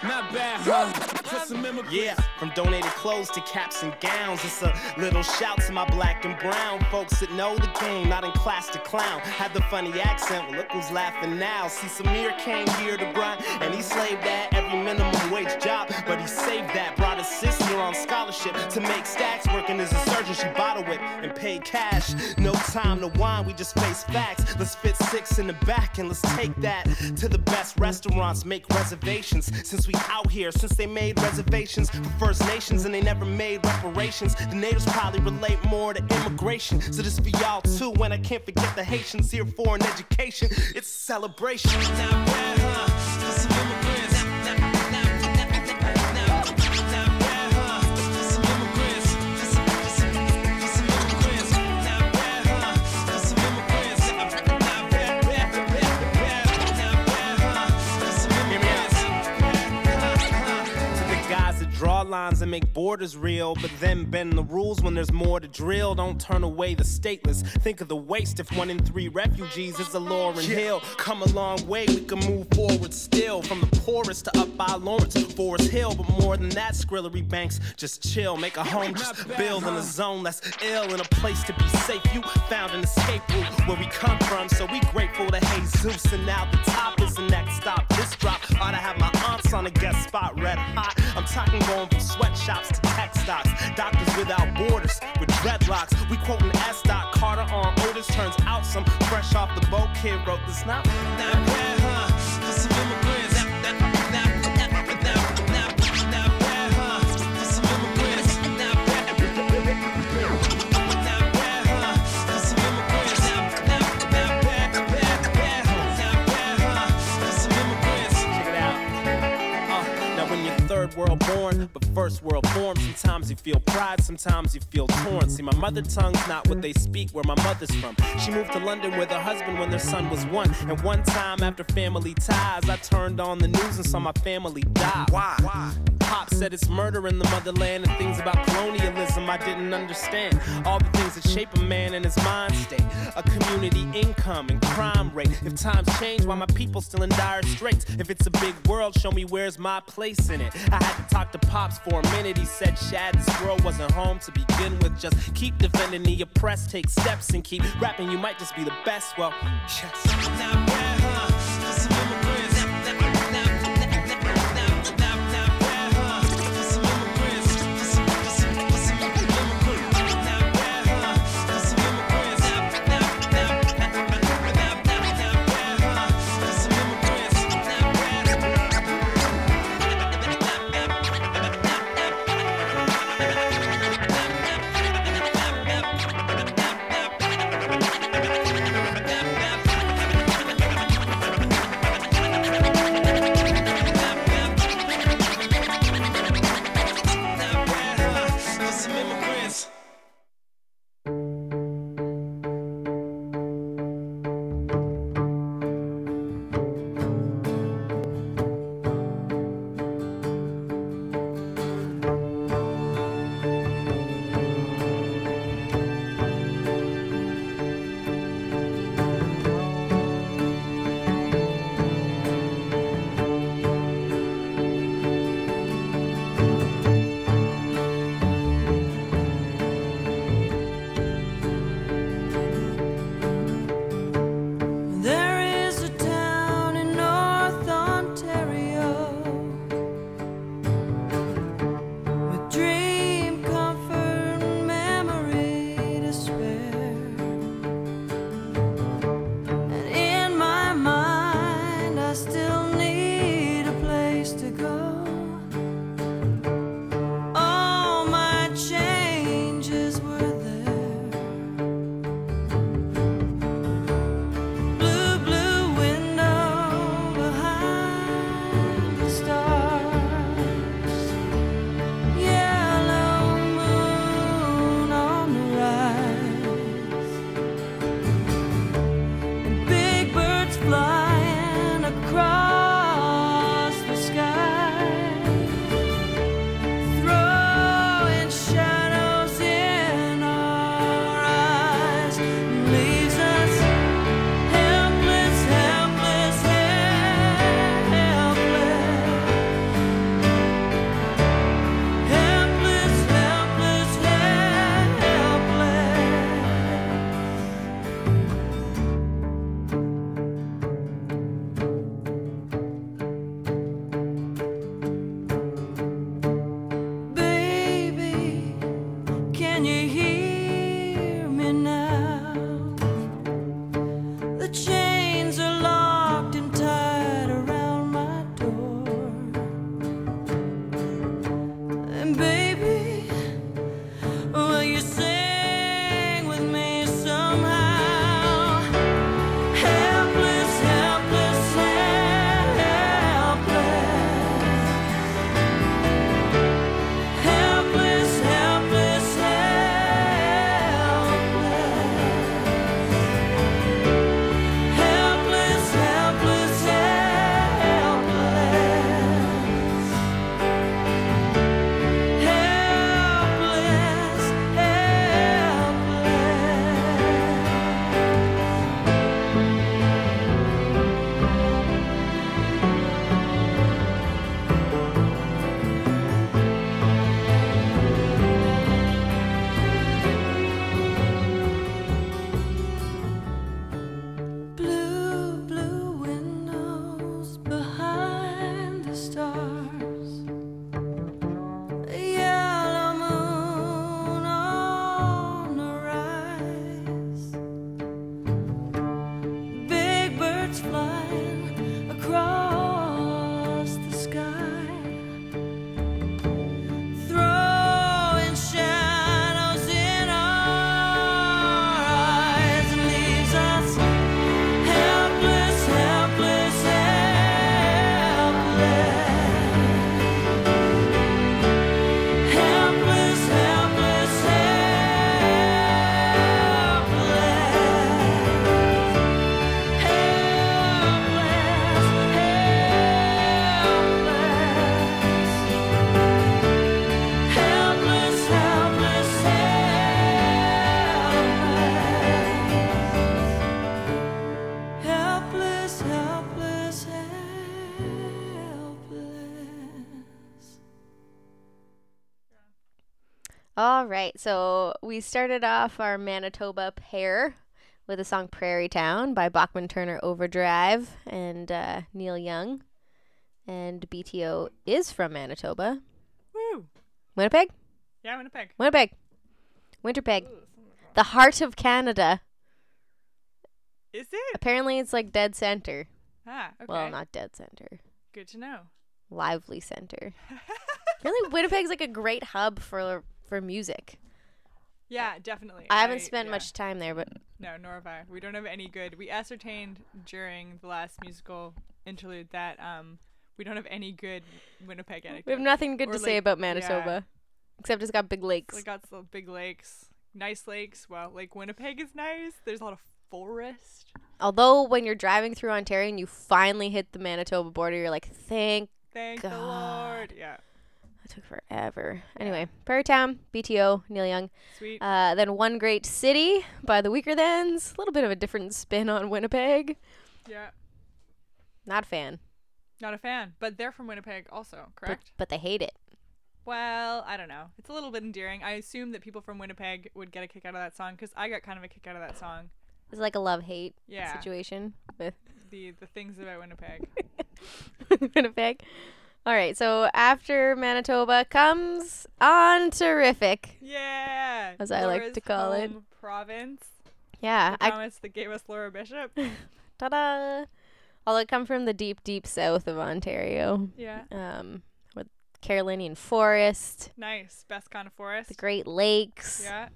Not bad, huh? Yeah, from donated clothes to caps and gowns. It's a little shout to my black and brown folks that know the game, not in class to clown. Had the funny accent, well, look who's laughing now. See, Samir came here to grind, and he slaved at every minimum wage job, but he saved that. Brought his sister on scholarship to make stacks, working as a surgeon. She bottle whip and paid cash. No time to whine, we just face facts. Let's fit six in the back and let's take that to the best restaurants. Make reservations since we out here, since they made reservations for First Nations and they never made reparations. The natives probably relate more to immigration. So this for y'all too. When I can't forget the Haitians here for an education, it's a celebration. Not bad, huh? For some immigrants. Lines and make borders real, but then bend the rules when there's more to drill. Don't turn away the stateless. Think of the waste if one in three refugees is a Lauryn Hill. Come a long way, we can move forward still. From the poorest to up by Lawrence, Forest Hill. But more than that, Skrillary Banks, just chill. Make a home, just build in a zone that's ill, in a place to be safe. You found an escape route where we come from, so we grateful to Jesus. And now the top is the next stop. This drop ought to have my aunts on a guest spot, red hot. I'm talking going from sweatshops to tech stocks. Doctors without borders with dreadlocks. We quoting S. Dot Carter on Otis. Turns out some fresh off the boat kid wrote this. Not, not bad, huh? Third world born, but first world form, sometimes you feel pride, sometimes you feel torn. See, my mother tongue's not what they speak where my mother's from. She moved to London with her husband when their son was one. And one time after family ties, I turned on the news and saw my family die. Why? Pop said it's murder in the motherland and things about colonialism I didn't understand. All the things that shape a man and his mind state. A community income and crime rate. If times change, why my people still in dire straits? If it's a big world, show me where's my place in it. I had to talk to Pops for a minute. He said, Shad, this world wasn't home to begin with. Just keep defending the oppressed, take steps and keep rapping. You might just be the best. Well, yes. So we started off our Manitoba pair with the song Prairie Town by Bachman Turner Overdrive and uh, Neil Young. And BTO is from Manitoba. Woo. Winnipeg? Yeah, Winnipeg. Winnipeg. Winterpeg. The heart of Canada. Is it? Apparently, it's like dead center. Ah, okay. Well, not dead center. Good to know. Lively center. really, Winnipeg's like a great hub for for music. Yeah, definitely. I haven't I- spent yeah. much time there, but No, nor have I. We don't have any good. We ascertained during the last musical interlude that um we don't have any good Winnipeg anecdotes. we have nothing good Or, to say like, about yeah, Manitoba, except it's got big lakes. We got some big lakes, nice lakes. Well, Lake Winnipeg is nice. There's a lot of forest. Although when you're driving through Ontario and you finally hit the Manitoba border, you're like, thank Thank the Lord. Yeah. That took forever. Anyway, Prairie Town, BTO, Neil Young. Sweet. Uh, then One Great City by the Weakerthans. A little bit of a different spin on Winnipeg. Yeah. Not a fan, Not a fan, but they're from Winnipeg also, but, correct? but they hate it. Well, I don't know. It's a little bit endearing. I assume that people from Winnipeg would get a kick out of that song because I got kind of a kick out of that song. It's like a love hate Yeah. situation with The the things about Winnipeg. Winnipeg. All right, so after Manitoba comes on terrific. Yeah. As I like to call it. Province. Yeah, The I province that gave us Laura Bishop. ta-da. Although I come from the deep, deep south of Ontario. Yeah. Um, with Carolinian Forest, nice. Best kind of forest. the Great Lakes. Yeah.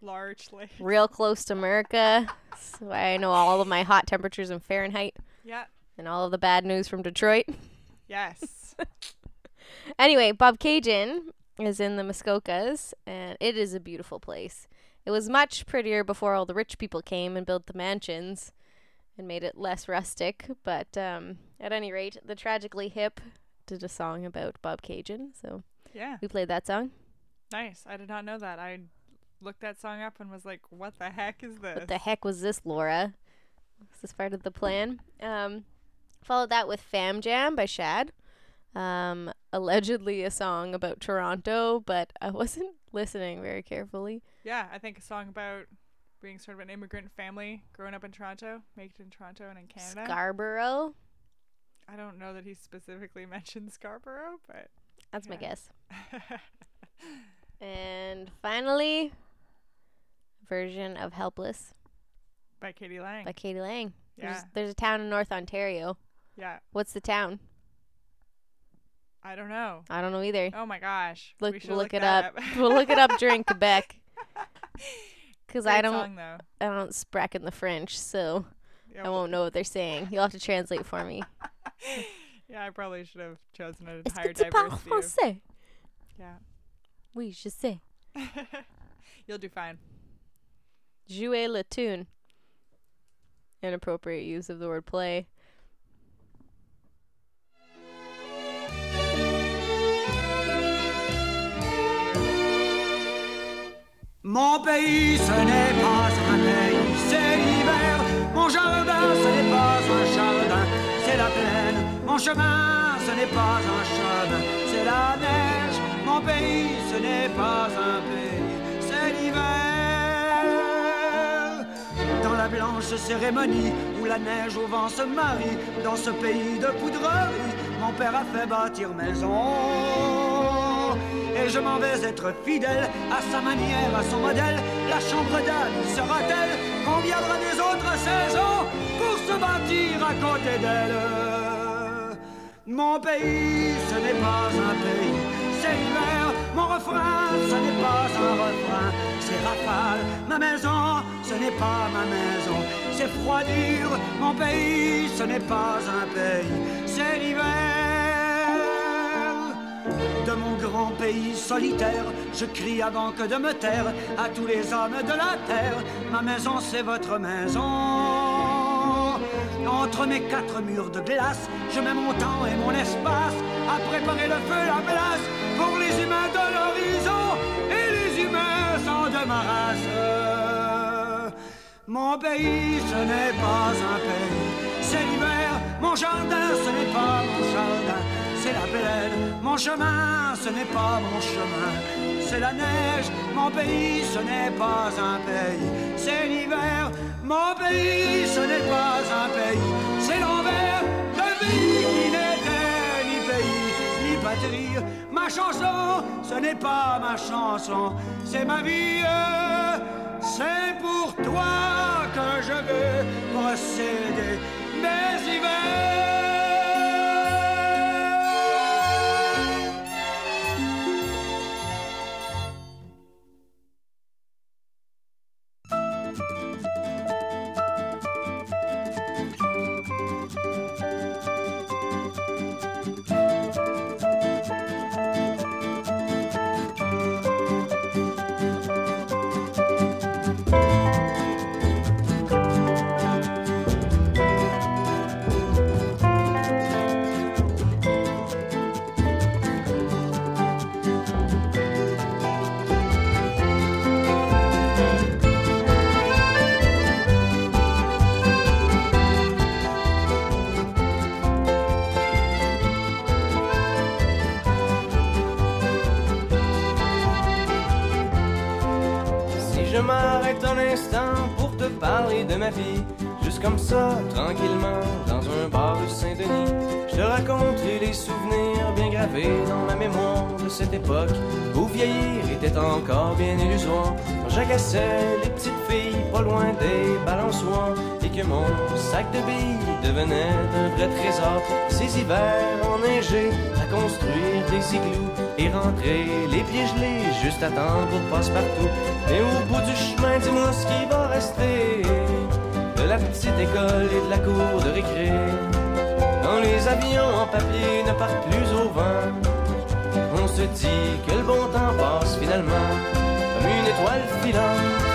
Large lake. real close to America. So I know all of my hot temperatures in Fahrenheit Yeah. and all of the bad news from Detroit. Yes. Anyway, Bobcaygeon is in the Muskokas, and it is a beautiful place. It was much prettier before all the rich people came and built the mansions and made it less rustic. But um, at any rate, the Tragically Hip did a song about Bobcaygeon, so yeah. we played that song. Nice. I did not know that. I looked that song up and was like, "What the heck is this?" What the heck was this, Laura? Was this part of the plan? Um, followed that with Fam Jam by Shad. Um, allegedly a song about Toronto, but I wasn't listening very carefully. Yeah, I think a song about being sort of an immigrant family growing up in Toronto, made it in Toronto and in Canada. Scarborough. I don't know that he specifically mentioned Scarborough, but That's my guess. And finally, version of Helpless by k.d. lang. by k.d. lang. There's, Yeah. there's a town in North Ontario. yeah, What's the town? I don't know. I don't know either. Oh my gosh. Look, we look look it that up. we'll look it up during Quebec. Because I don't, song. I don't sprack in the French, so Yeah, I won't know what they're saying. You'll have to translate for me. Yeah, I probably should have chosen an entire diversity. Français? yeah. Oui, je sais. You'll do fine. Jouer la tune. Inappropriate use of the word play. Mon pays, ce n'est pas un pays, c'est l'hiver. Mon jardin, ce n'est pas un jardin, c'est la plaine. Mon chemin, ce n'est pas un chemin, c'est la neige. Mon pays, ce n'est pas un pays, c'est l'hiver. Dans la blanche cérémonie où la neige au vent se marie, dans ce pays de poudrerie, mon père a fait bâtir maison et je m'en vais être fidèle à sa manière, à son modèle. La chambre d'âne sera-t-elle qu'on viendra des autres saisons pour se bâtir à côté d'elle? Mon pays, ce n'est pas un pays, c'est l'hiver. Mon refrain, ce n'est pas un refrain, c'est rafale. Ma maison, ce n'est pas ma maison, c'est froidure. Mon pays, ce n'est pas un pays, c'est l'hiver. Grand pays solitaire, je crie avant que de me taire à tous les hommes de la terre. Ma maison, c'est votre maison. Entre mes quatre murs de glace, je mets mon temps et mon espace à préparer le feu, la place pour les humains de l'horizon et les humains sont de ma race. Mon pays, ce n'est pas un pays, c'est l'hiver. Mon jardin, ce n'est pas mon jardin, c'est la plaine. Mon chemin, ce n'est pas mon chemin, c'est la neige. Mon pays, ce n'est pas un pays, c'est l'hiver. Mon pays, ce n'est pas un pays, c'est l'envers. Le vie qui n'était ni pays, ni patrie. Ma chanson, ce n'est pas ma chanson, c'est ma vie. C'est pour toi que je veux procéder mes hivers. Parler de ma vie, juste comme ça, tranquillement, dans un bar rue Saint-Denis, je te raconterai les souvenirs bien gravés dans ma mémoire de cette époque où vieillir était encore bien illusoire. Quand j'agaçais les petites filles pas loin des balançoires et que mon sac de billes devenait un vrai trésor. Ces hivers enneigés à construire des igloos et rentrer les pieds gelés juste à temps pour passe-partout. Mais au bout du chemin, dis-moi ce qui va rester de la petite école et de la cour de récré. Quand les avions en papier ne partent plus au vent, on se dit que le bon temps passe finalement comme une étoile filante.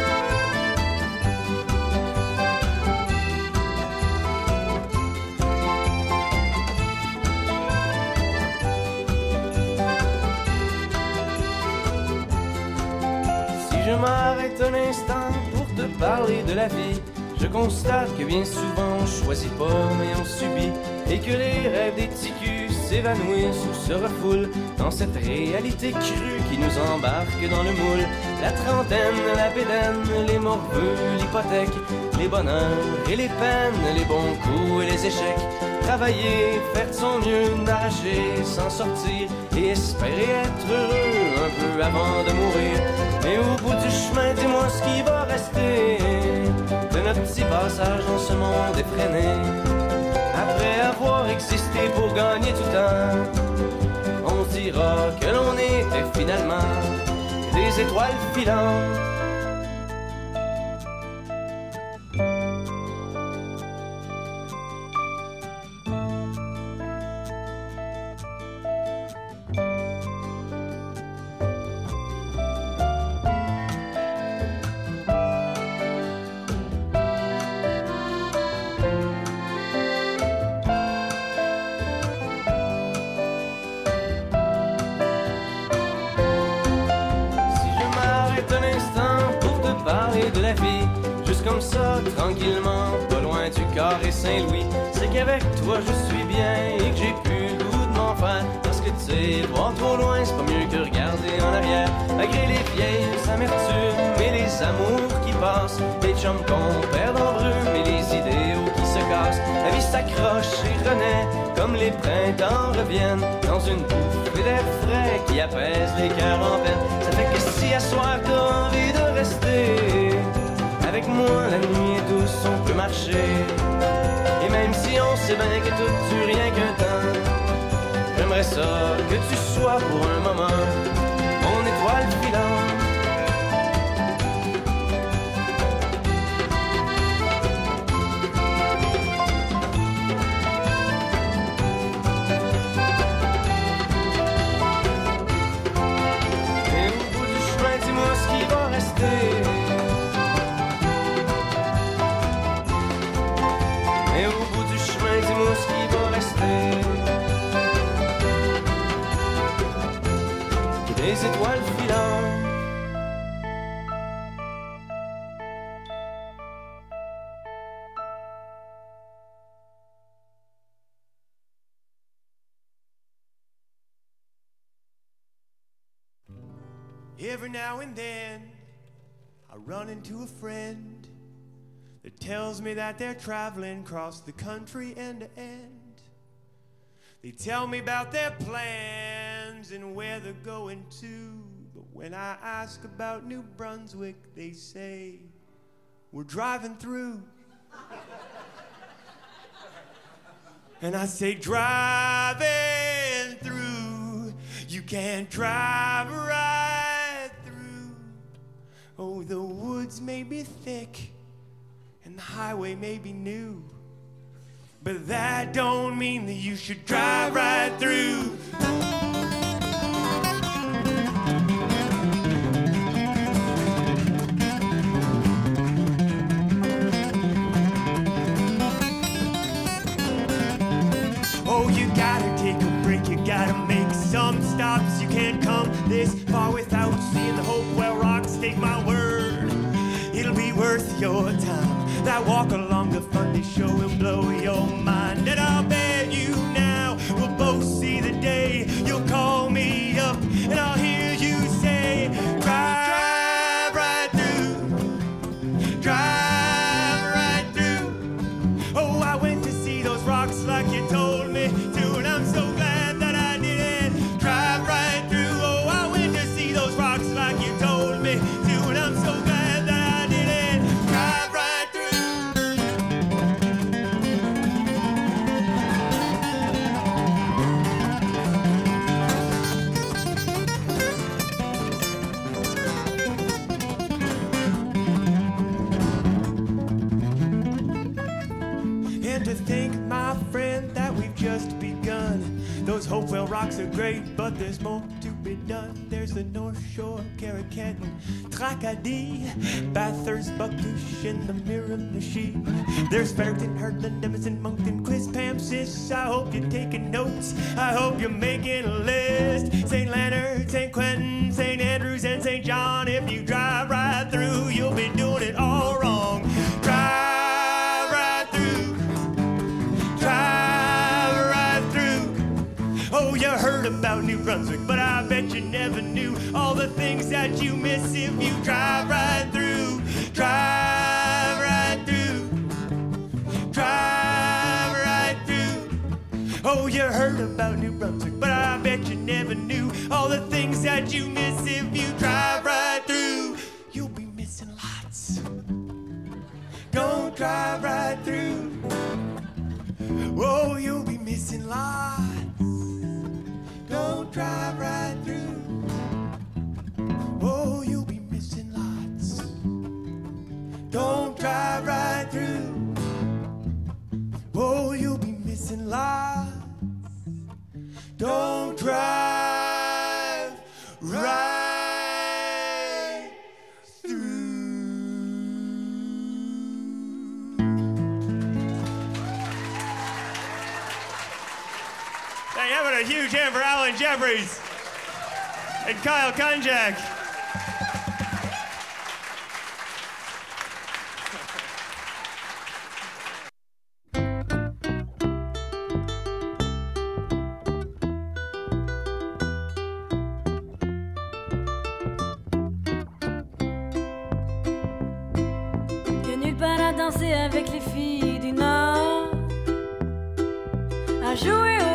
Un instant pour te parler de la vie, je constate que bien souvent on choisit pas mais on subit et que les rêves des ticus s'évanouissent ou se refoulent dans cette réalité crue qui nous embarque dans le moule. La trentaine, la bédaine, les morveux, l'hypothèque, les bonheurs et les peines, les bons coups et les échecs. Travailler, faire de son mieux, n'arracher, s'en sortir et espérer être heureux un peu avant de mourir. Ce qui va rester de notre petit passage dans ce monde effréné. Après avoir existé pour gagner du temps, on dira que l'on était finalement des étoiles filantes. That they're traveling across the country end to end. They tell me about their plans and where they're going to. But when I ask about New Brunswick, they say, We're driving through. And I say, driving through, you can't drive right through. Oh, the woods may be thick and the highway may be new, but that don't mean that you should drive right through. Oh, you gotta take a break, you gotta make some stops. You can't come this far without seeing the Hopewell Rocks. Take my word, it'll be worth your time. That walk along the Fundy show will blow your mind. And I'll Hopewell rocks are great, but there's more to be done. There's the North Shore, Carricanton, Tracadie, Bathurst, Bouctouche, and the Miramichi. There's Fredericton, Hartland, Emerson, Moncton, Quispamsis. I hope you're taking notes. I hope you're making a list. St. Leonard, St. Quentin, St. Andrews, and St. John. The things that you miss if you drive right through. Drive right through. Drive right through. Oh, you heard about New Brunswick, but I bet you never knew all the things that you miss if you drive right through. You'll be missing lots. Don't drive right through. Oh, you'll be missing lots. Don't drive right through. Drive right through. Oh, you'll be missing lots. Don't drive right through. Hey, about a huge hand for Alan Jeffries and Kyle Konjak? Danser avec les filles du Nord, à jouer aux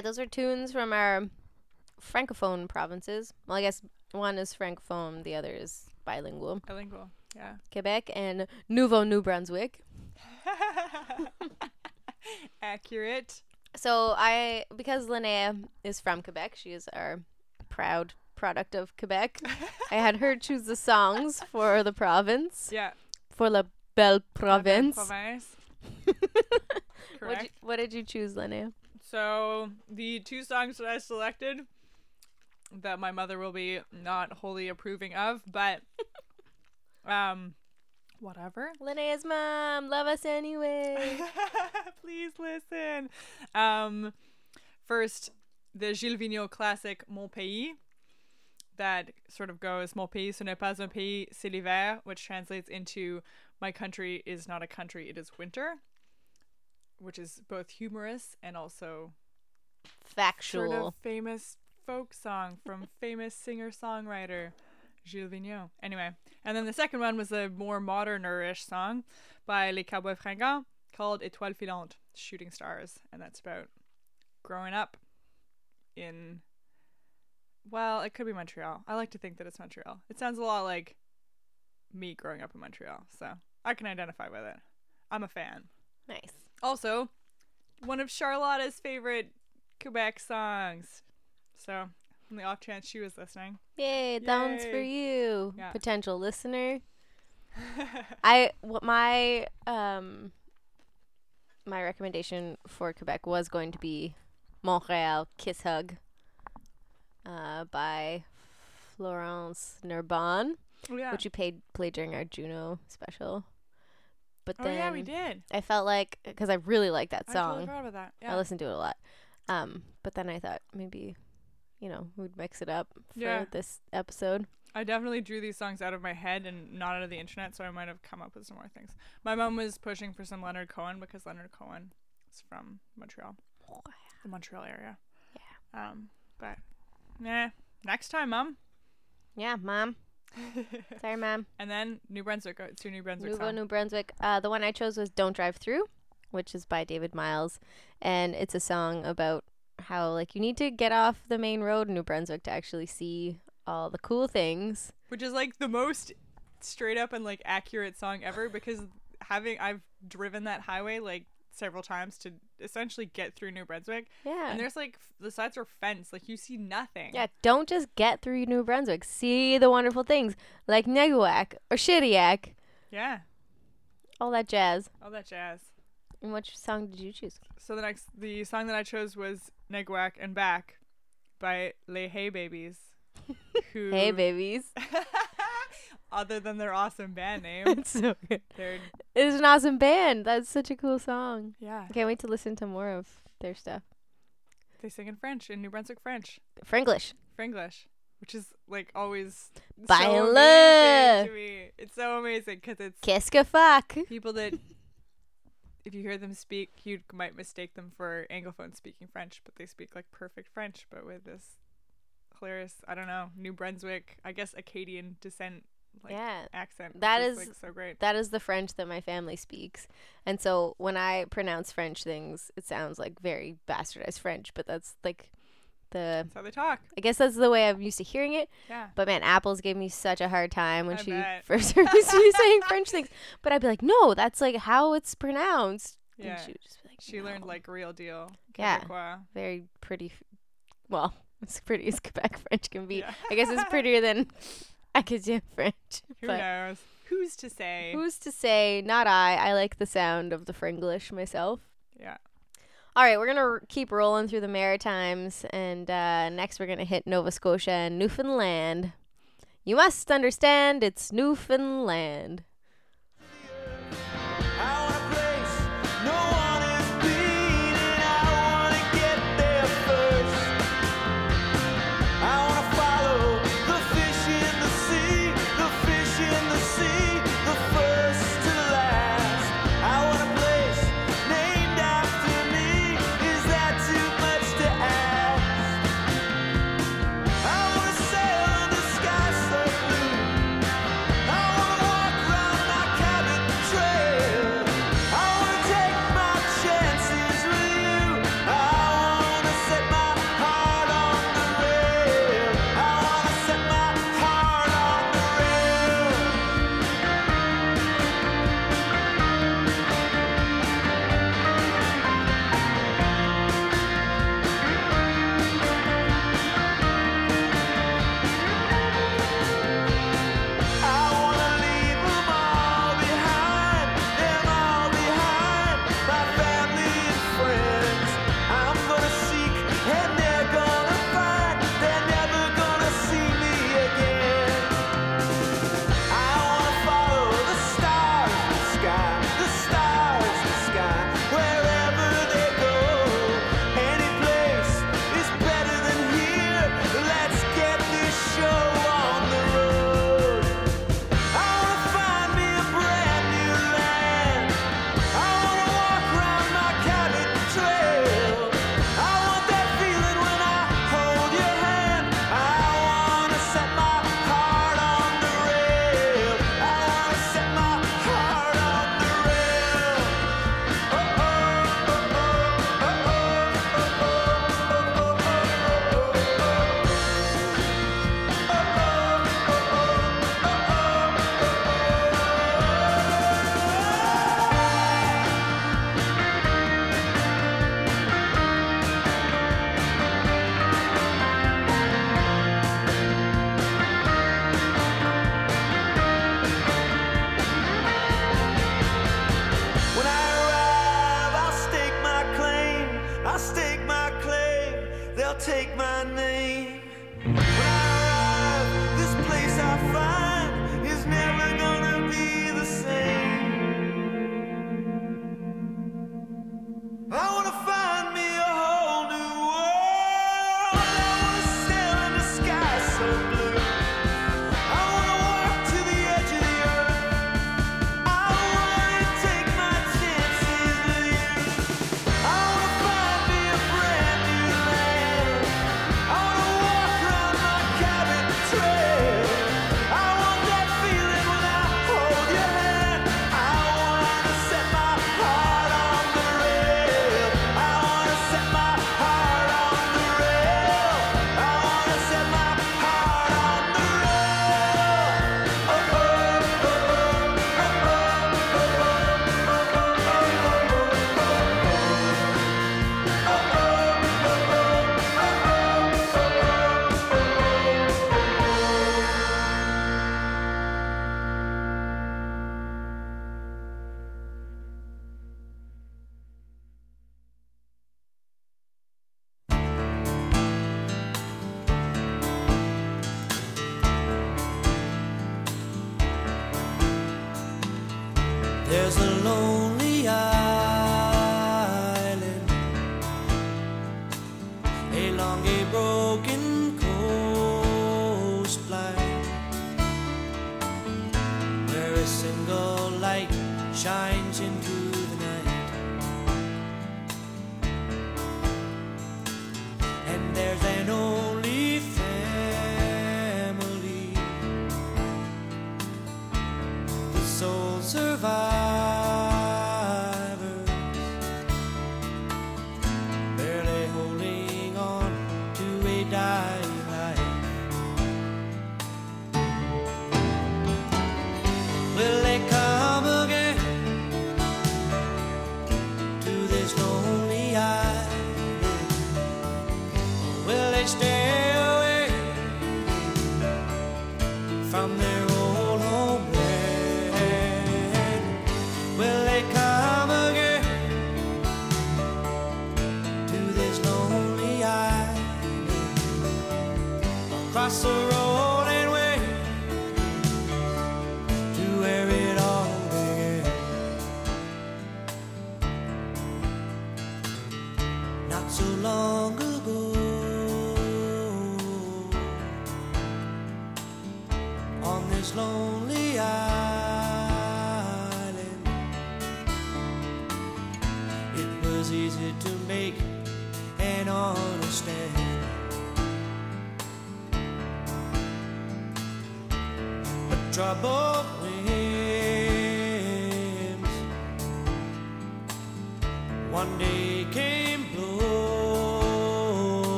Right, those are tunes from our francophone provinces. Well, I guess one is francophone, the other is bilingual. Bilingual, yeah. Quebec and Nouveau New Brunswick. Accurate. So I, because Linnaea is from Quebec, she is our proud product of Quebec. I had her choose the songs for the province. Yeah. For la belle province. Province. What did, you, what did you choose, Linnaea? So the two songs that I selected that my mother will be not wholly approving of, but um whatever. Linnaea's mom, love us anyway. Please listen. Um first the Gilles Vigneault classic Mon Pays that sort of goes Mon pays ce n'est pas un pays, c'est l'hiver, which translates into My country is not a country, it is winter, which is both humorous and also Factual. sort of famous folk song from famous singer songwriter Gilles Vigneault. Anyway, and then the second one was a more modern-ish song by Les Cowboys Fringants called Étoile filante, Shooting Stars, and that's about growing up in well, it could be Montreal. I like to think that it's Montreal. It sounds a lot like me growing up in Montreal, so I can identify with it. I'm a fan. Nice. Also, one of Charlotta's favorite Quebec songs. So, on the off chance she was listening. Yay, that one's for you, Yeah. potential listener. I what my um my recommendation for Quebec was going to be Montreal Kiss Hug uh by Florence Narbonne, Oh, yeah. which we paid played during our Juno special. But Oh, then yeah, we did. I felt like because I really like that I song. totally forgot about that. Yeah. I Yeah. listen to it a lot. Um, but then I thought maybe, you know, we'd mix it up for Yeah. this episode. I definitely drew these songs out of my head and not out of the internet, so I might have come up with some more things. My mom was pushing for some Leonard Cohen because Leonard Cohen is from Montreal, the Montreal area. Yeah. Um, but yeah, next time, mom. Yeah, mom. Sorry, ma'am. And then New Brunswick. It's your New Brunswick Nouveau song. New Brunswick. Uh, the one I chose was "Don't Drive Through," which is by David Myles, and it's a song about how like you need to get off the main road in New Brunswick to actually see all the cool things. which is like the most straight up and like accurate song ever because having I've driven that highway like several times to essentially get through New Brunswick. Yeah. And there's like f- the sides are fenced, like you see nothing. Yeah, don't just get through New Brunswick. See the wonderful things like Neguac or Shediac, Yeah. all that jazz. All that jazz. And which song did you choose? So the next the song that I chose was Neguac and Back by Les Hay Babies. Who Hey, babies. other than their awesome band name. It's so good. They're It's an awesome band. That's such a cool song. Yeah. I can't wait to listen to more of their stuff. they sing in French in New Brunswick French. Franglish. Franglish, which is like always By so love. to me. It's so amazing because it's Qu'est-ce que fuck? people that if you hear them speak, you might mistake them for anglophone speaking French, but they speak like perfect French, but with this hilarious, I don't know, New Brunswick, I guess Acadian descent like, yeah accent. that is like, so great. that is the french that my family speaks and so when i pronounce french things it sounds like very bastardized french but that's like the That's how they talk. i guess that's the way i'm used to hearing it Yeah. but man apples gave me such a hard time when I she bet. first heard me saying french things but i'd be like no that's like how it's pronounced And Yeah. she would just be like She learned like real deal. yeah Quebecois. very pretty well as pretty as quebec french can be Yeah. i guess it's prettier than acadien french Who but knows? Who's to say? Who's to say? Not I. I like the sound of the Fringlish myself. Yeah. All right, we're gonna r- keep rolling through the Maritimes, and uh, next we're gonna hit Nova Scotia and Newfoundland. You must understand, it's Newfoundland.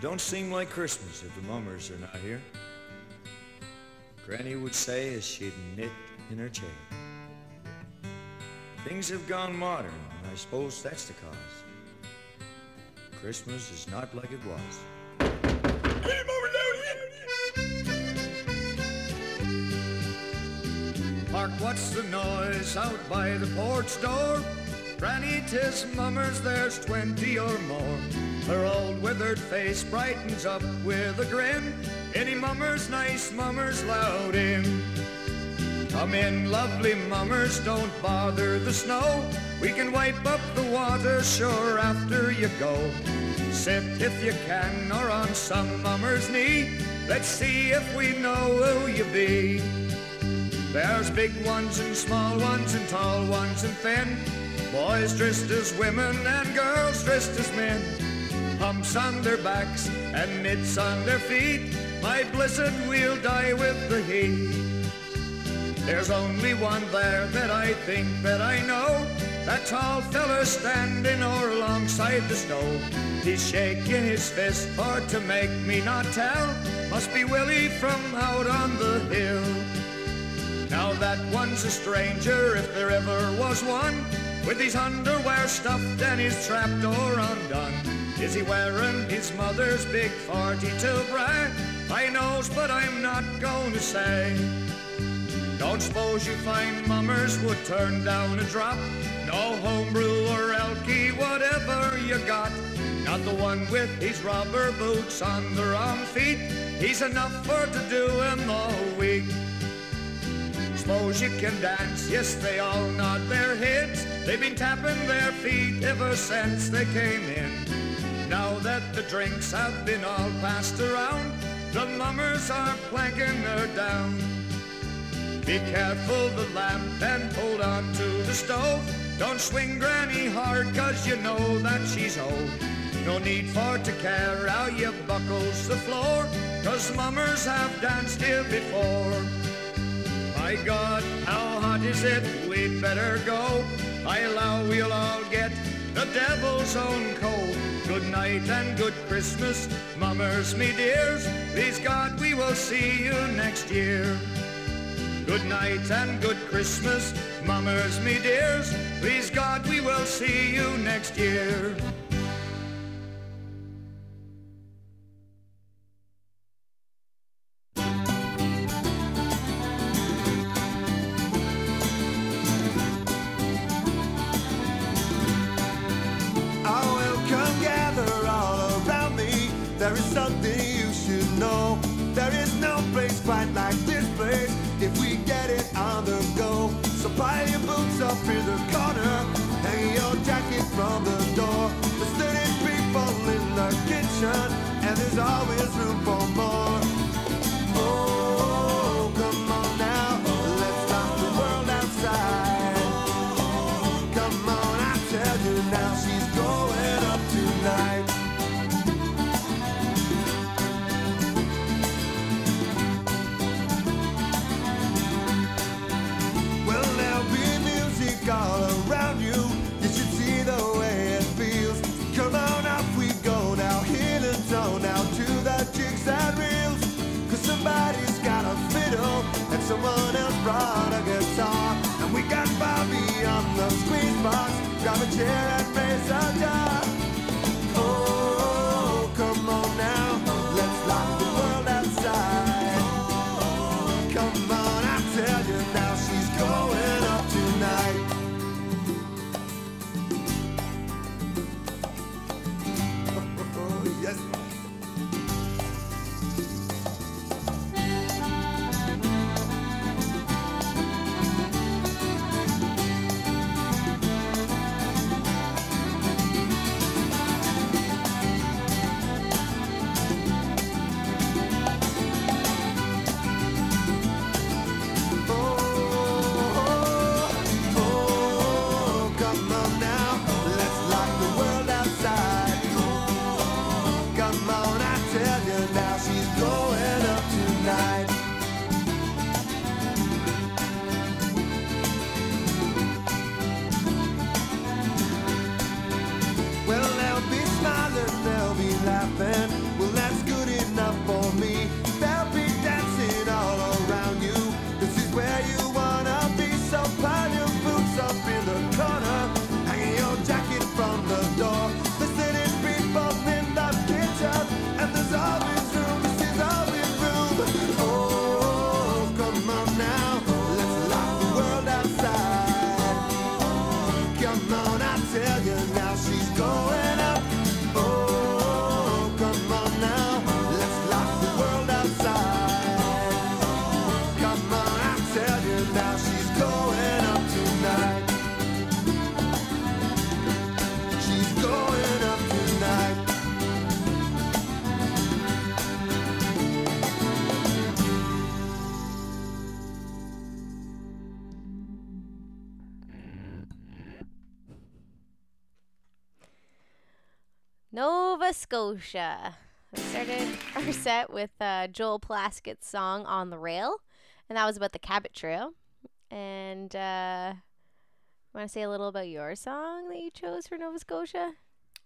Don't seem like Christmas if the mummers are not here. Granny would say as she'd knit in her chair. Things have gone modern, and I suppose that's the cause. Christmas is not like it was. Mark, what's the noise out by the porch door? Granny tis mummers, there's twenty or more. Her old withered face brightens up with a grin. Any mummers, nice mummers, loud in. Come in, lovely mummers, don't bother the snow. We can wipe up the water sure after you go. Sit if you can or on some mummer's knee. Let's see if we know who you be. There's big ones and small ones and tall ones and thin. Boys dressed as women and girls dressed as men. Humps on their backs and mitts on their feet. My blessed, we'll die with the heat. There's only one there that I think that I know. That tall fella standing o'er alongside the stove. He's shaking his fist for to make me not tell. Must be Willie from out on the hill. Now that one's a stranger, if there ever was one, with his underwear stuffed and his trapdoor undone. Is he wearing his mother's big 42 bra? I knows, but I'm not going to say. Don't suppose you find mummers would turn down a drop? No homebrew or elky, whatever you got. Not the one with his rubber boots on the wrong feet. He's enough for to do him all week. Suppose you can dance, yes, they all nod their heads. They've been tapping their feet ever since they came in. Now that the drinks have been all passed around, the mummers are planking her down. Be careful the lamp and hold on to the stove. Don't swing granny hard, cause you know that she's old. No need for to care how you buckles the floor, cause mummers have danced here before. My God, how hot is it? We'd better go. I allow we'll all get the devil's own cold. Good night and good Christmas, mummers, me dears. Please God, we will see you next year. Good night and good Christmas, mummers, me dears. Please God, we will see you next year. We started our set with uh, Joel Plaskett's song "On the Rail," and that was about the Cabot Trail. And uh, want to say a little about your song that you chose for Nova Scotia?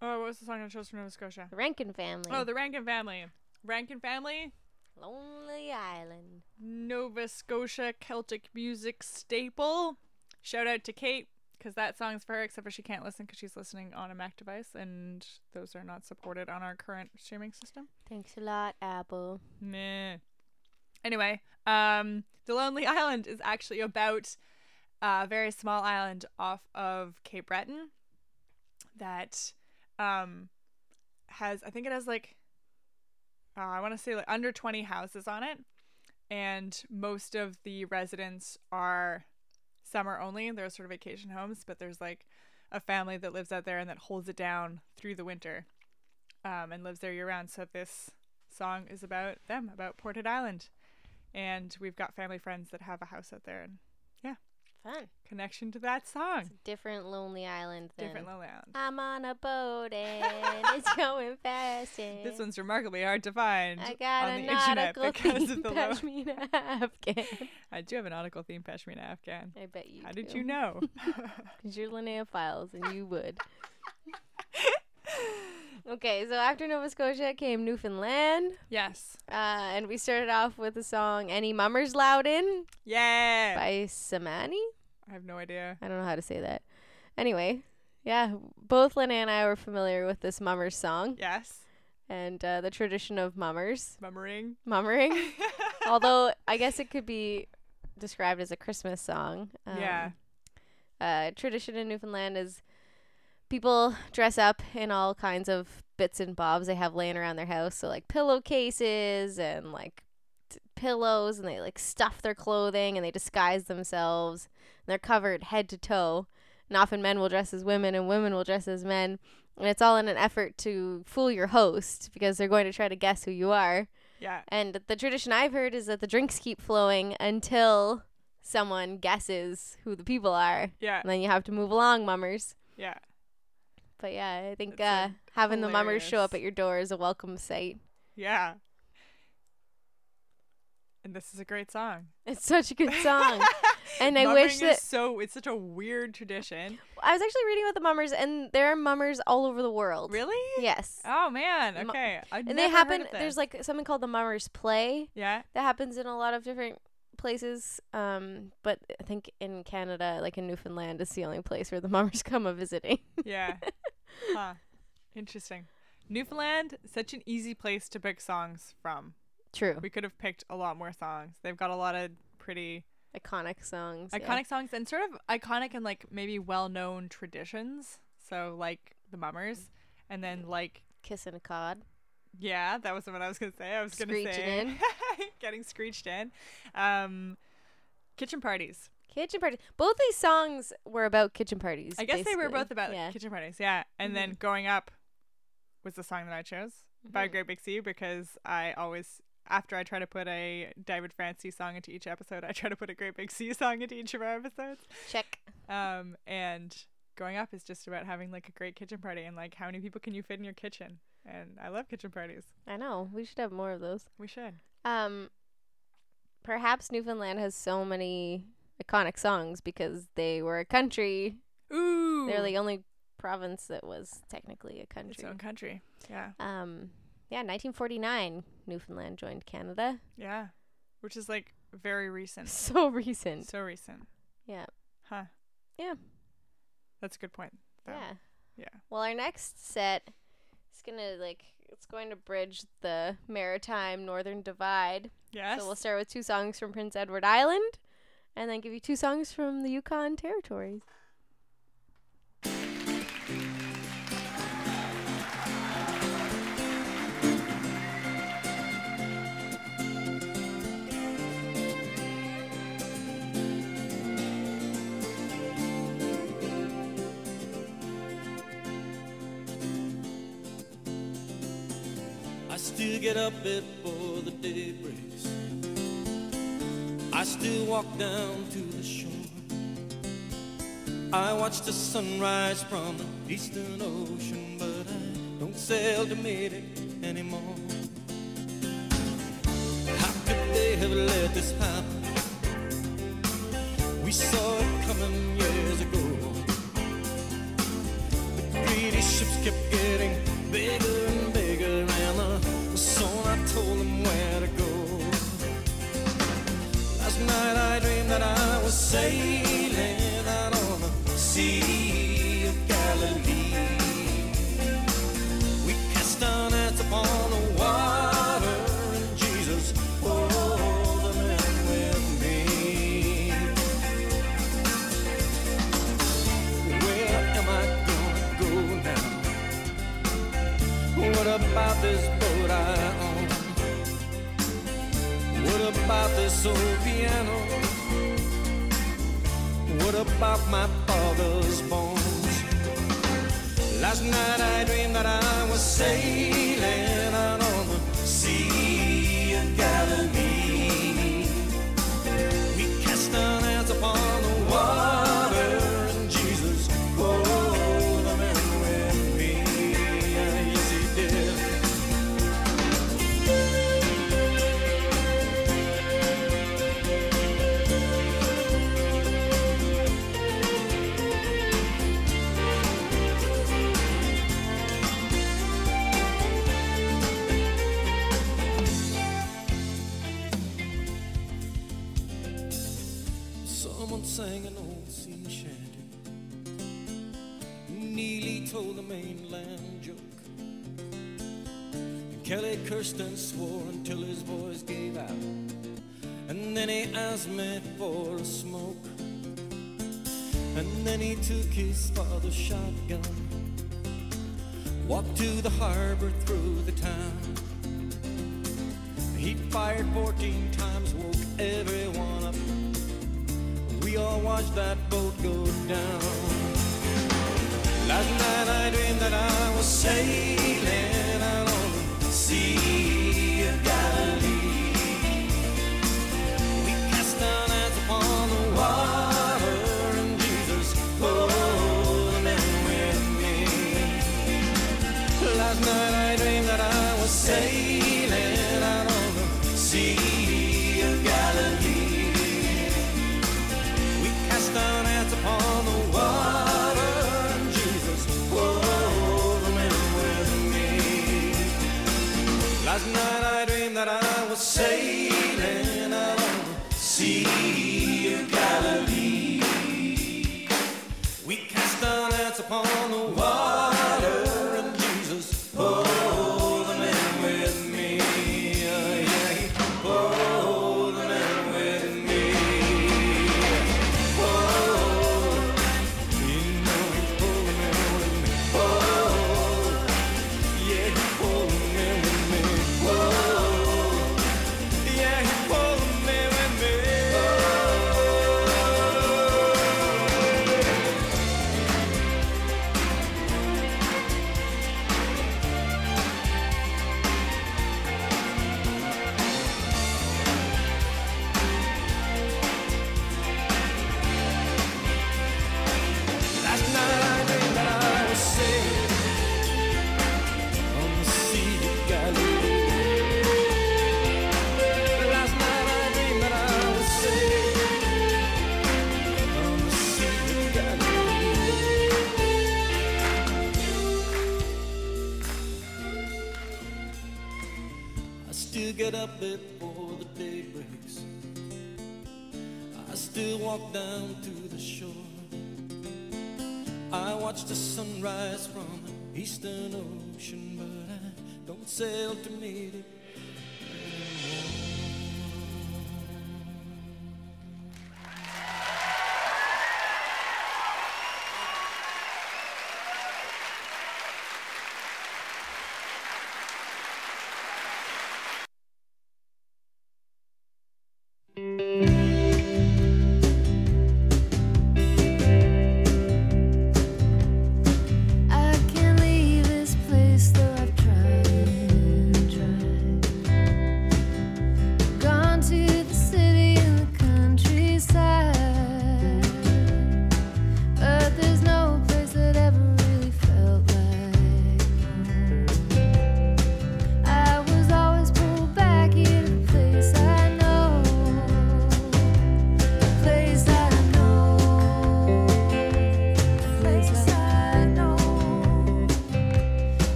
Oh, what was the song I chose for Nova Scotia? The Rankin Family. Oh, the Rankin Family. Rankin Family, Lonely Island. Nova Scotia Celtic music staple. Shout out to Kate because that song's for her, except for she can't listen because she's listening on a Mac device, and those are not supported on our current streaming system. Thanks a lot, Apple. Meh. Anyway, um, The Lonely Island is actually about a very small island off of Cape Breton that um, has, I think it has like, uh, I want to say like under 20 houses on it. And most of the residents are summer only. They're sort of vacation homes, but there's like a family that lives out there and that holds it down through the winter um, and lives there year round. So this song is about them, about Port Hood Island. And we've got family friends that have a house out there. And Fun. connection to that song. Different Lonely Island. Than Different Lonely Island. I'm on a boat and it's going fast. And This one's remarkably hard to find I got on a the internet nautical because theme of the low. pashmina Afghan. I do have a nautical theme pashmina Afghan. I bet you. How did do. you know? Because you're Linnaea Files and you would. Okay, so after Nova Scotia came Newfoundland. Yes. Uh, and we started off with the song Any Mummers Allowed In Yeah. by Simani. I have no idea. I don't know how to say that. Anyway, yeah, both Linnaea and I were familiar with this Mummers song. Yes. And uh, the tradition of mummers. Mummering. Mummering. Although I guess it could be described as a Christmas song. Yeah. Uh, tradition in Newfoundland is people dress up in all kinds of bits and bobs they have laying around their house. So like pillowcases and like t- pillows, and they like stuff their clothing and they disguise themselves. And they're covered head to toe. And often men will dress as women and women will dress as men. And it's all in an effort to fool your host because they're going to try to guess who you are. Yeah. And the tradition I've heard is that the drinks keep flowing until someone guesses who the people are. Yeah. And then you have to move along, mummers. Yeah. But yeah, I think uh, like, having the mummers show up at your door is a welcome sight. Yeah. And this is a great song. It's such a good song. and I Mummering wish is that so it's such a weird tradition. I was actually reading about the mummers, and there are mummers all over the world. Really? Yes. Oh man. Okay. I and they happen. There's like something called the mummers play. Yeah. That happens in a lot of different places. Um, but I think in Canada, like in Newfoundland, is the only place where the mummers come a visiting. Yeah. Huh. Interesting. Newfoundland, such an easy place to pick songs from. True. We could have picked a lot more songs. They've got a lot of pretty iconic songs. yeah. iconic songs and sort of iconic and like maybe well-known traditions. So like the Mummers, and then like Kissing a cod. yeah, that was what I was gonna say. I was gonna Screeching say in. getting screeched in. Um, kitchen parties. Kitchen parties. Both these songs were about kitchen parties. I guess they were basically. both about yeah. kitchen parties. Yeah, and then Mhm. growing up was the song that I chose by Mhm. Great Big Sea because I always after I try to put a David Francey song into each episode, I try to put a Great Big Sea song into each of our episodes. Check. Um, and growing up is just about having like a great kitchen party and like how many people can you fit in your kitchen? And I love kitchen parties. I know. We should have more of those. We should. Um, perhaps Newfoundland has so many iconic songs because they were a country. Ooh. They're the only province that was technically a country. Its own country. Yeah. Um, yeah, 1949, Newfoundland joined Canada. Yeah. Which is like very recent. So recent. So recent. Yeah. Huh. Yeah. That's a good point. though. Yeah. Yeah. Well, our next set is gonna like it's going to bridge the maritime northern divide. Yes. So we'll start with two songs from Prince Edward Island, and then give you two songs from the Yukon territories. I still get up before the day breaks. I still walk down to the shore. I watch the sunrise from the eastern ocean, but I don't sail to meet it anymore. How could they have let this happen? We saw it coming years ago. The greedy ships kept getting bigger and bigger, and the soon I told them where to go. Night I dreamed that I was sailing out on the Sea about this old piano? What about my father's bones? Last night I dreamed that I was sailing and swore until his voice gave out. And then he asked me for a smoke. And then he took his father's shotgun. Walked to the harbor through the town. He fired 14 times, woke everyone up. We all watched that boat go down. Last night I dreamed that I was sailing out eastern ocean, but I don't sail to meet it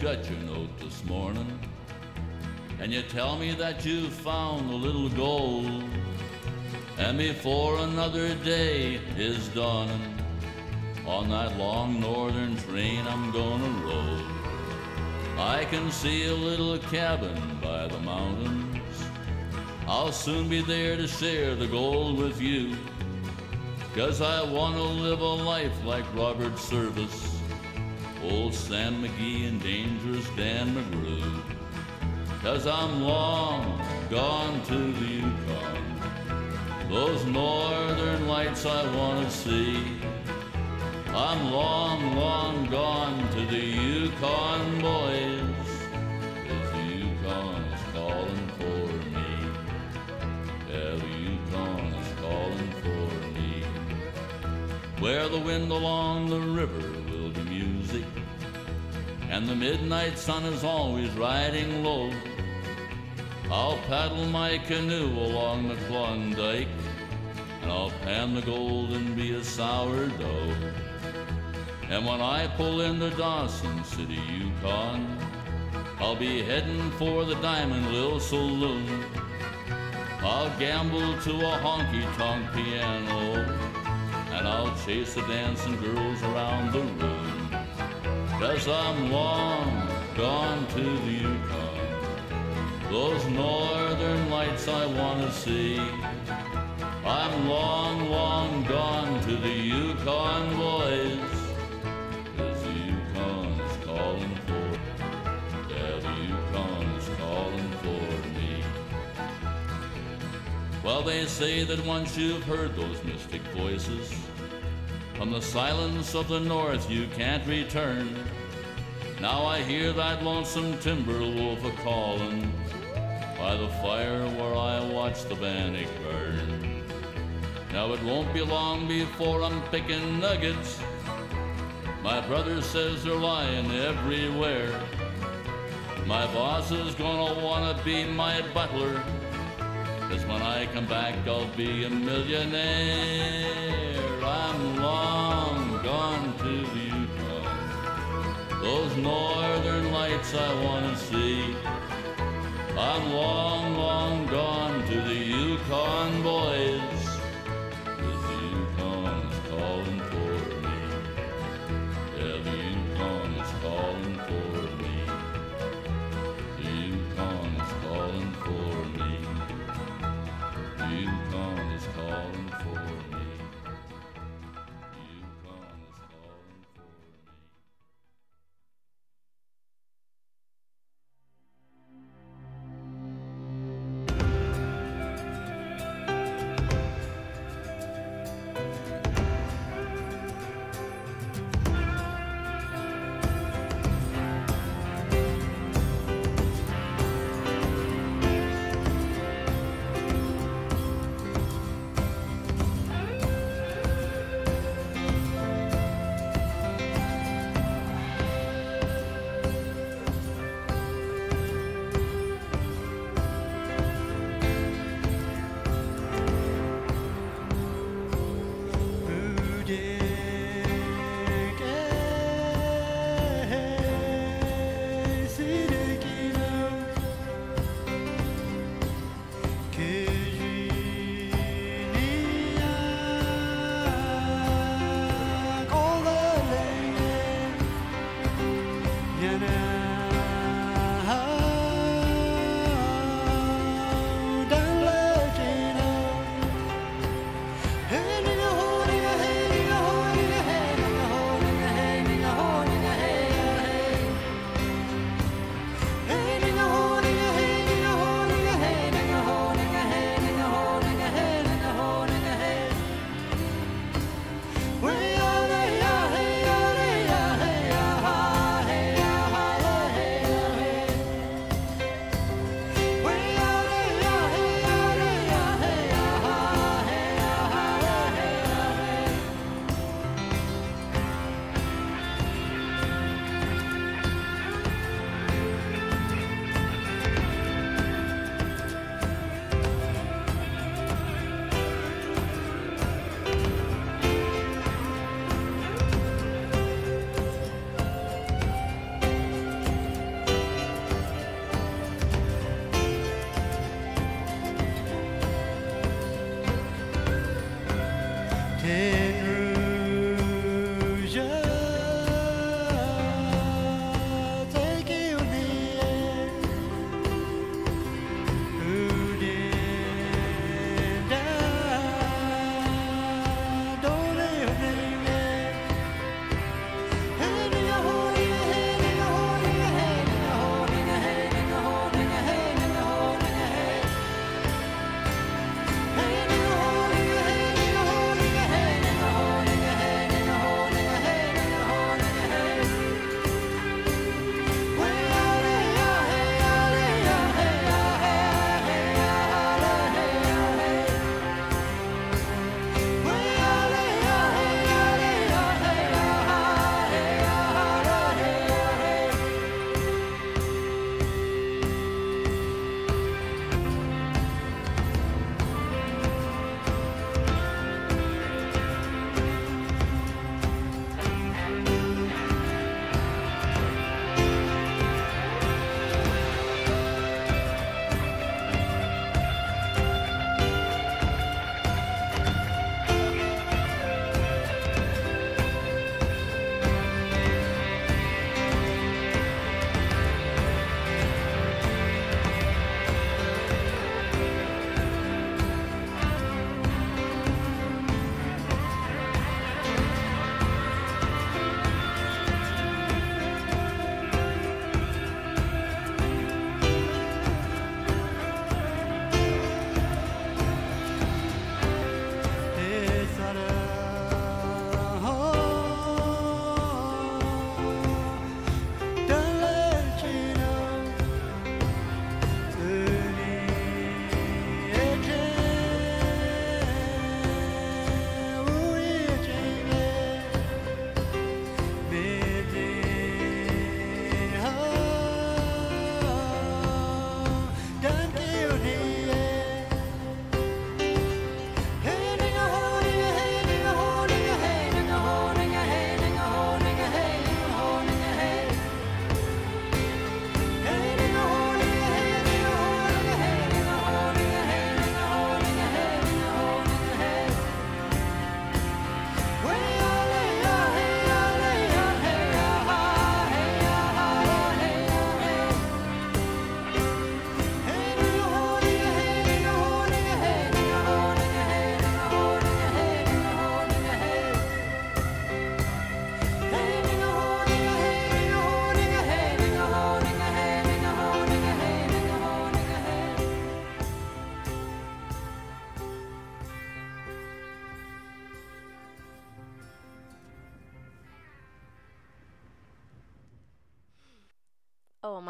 got your note this morning, and you tell me that you found a little gold. And before another day is dawning, on that long northern train I'm gonna roll. I can see a little cabin by the mountains. I'll soon be there to share the gold with you. Cause I wanna live a life like Robert Service, old Sam McGee and dangerous Dan McGrew. Cause I'm long gone to the Yukon. Those northern lights I wanna see. I'm long, long gone to the Yukon, boys. Cause the Yukon is calling for me. Yeah, the Yukon is calling for me. Where the wind along the the midnight sun is always riding low. I'll paddle my canoe along the Klondike, and I'll pan the gold and be a sourdough. And when I pull into Dawson City, Yukon, I'll be heading for the Diamond Lil Saloon. I'll gamble to a honky tonk piano, and I'll chase the dancing girls around the room. Cause I'm long gone to the Yukon. Those northern lights I wanna see. I'm long, long gone to the Yukon, boys. Cause the Yukon is calling for, yeah, the Yukon is calling for me. Well, they say that once you've heard those mystic voices, from the silence of the north you can't return. Now I hear that lonesome timber wolf a calling by the fire where I watch the bannock burn. Now it won't be long before I'm picking nuggets. My brother says they're lying everywhere. My boss is gonna wanna be my butler. Cause when I come back, I'll be a millionaire. I wanna see. I'm long,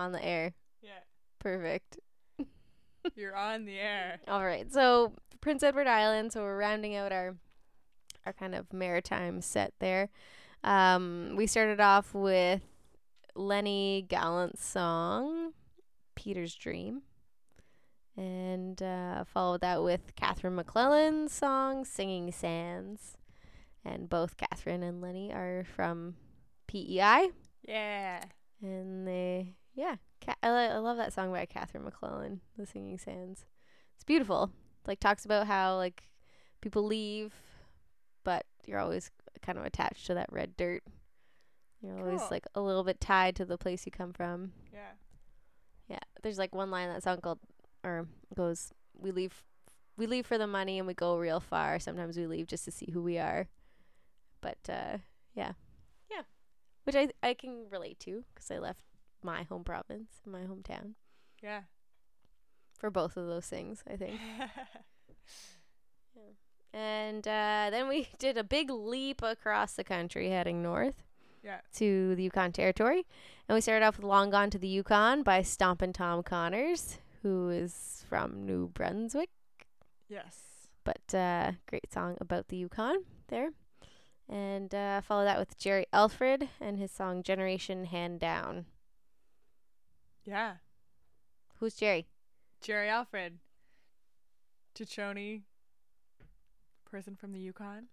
on the air. Yeah. Perfect. You're on the air. All right. So Prince Edward Island. So we're rounding out our our kind of maritime set there. Um, we started off with Lenny Gallant's song "Peter's Dream," and uh, followed that with Catherine MacLellan's song "Singing Sands." And both Catherine and Lenny are from PEI. Yeah. And they, yeah, Ca- I, li- I love that song by Catherine MacLellan, "The Singing Sands." It's beautiful. Like talks about how like people leave, but you're always kind of attached to that red dirt. You're always like a little bit tied to the place you come from. Yeah. Yeah, there's like one line that song called, or goes, "We leave, we leave for the money, and we go real far. Sometimes we leave just to see who we are." But uh, yeah, yeah, which I I can relate to because I left my home province, my hometown, Yeah. for both of those things. I think. And uh, then we did a big leap across the country heading north. Yeah. To the Yukon Territory. And we started off with Long Gone to the Yukon by Stompin' Tom Connors, who is from New Brunswick. Yes. But uh, great song about the Yukon there. And uh, follow that with Jerry Alfred and his song Generation Hand Down. Yeah. Who's Jerry? Jerry Alfred. Tutchone person from the Yukon.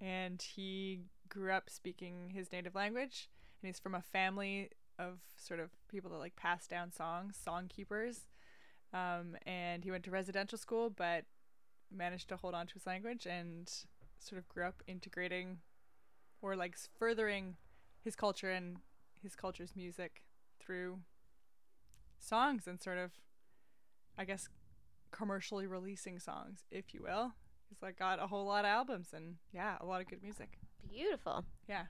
And he grew up speaking his native language. And he's from a family of sort of people that like pass down songs, song keepers. Um, and he went to residential school, but managed to hold on to his language and sort of grew up integrating or like furthering his culture and his culture's music through songs and sort of I guess commercially releasing songs, if you will. He's like got a whole lot of albums and yeah, a lot of good music. Beautiful. Yeah.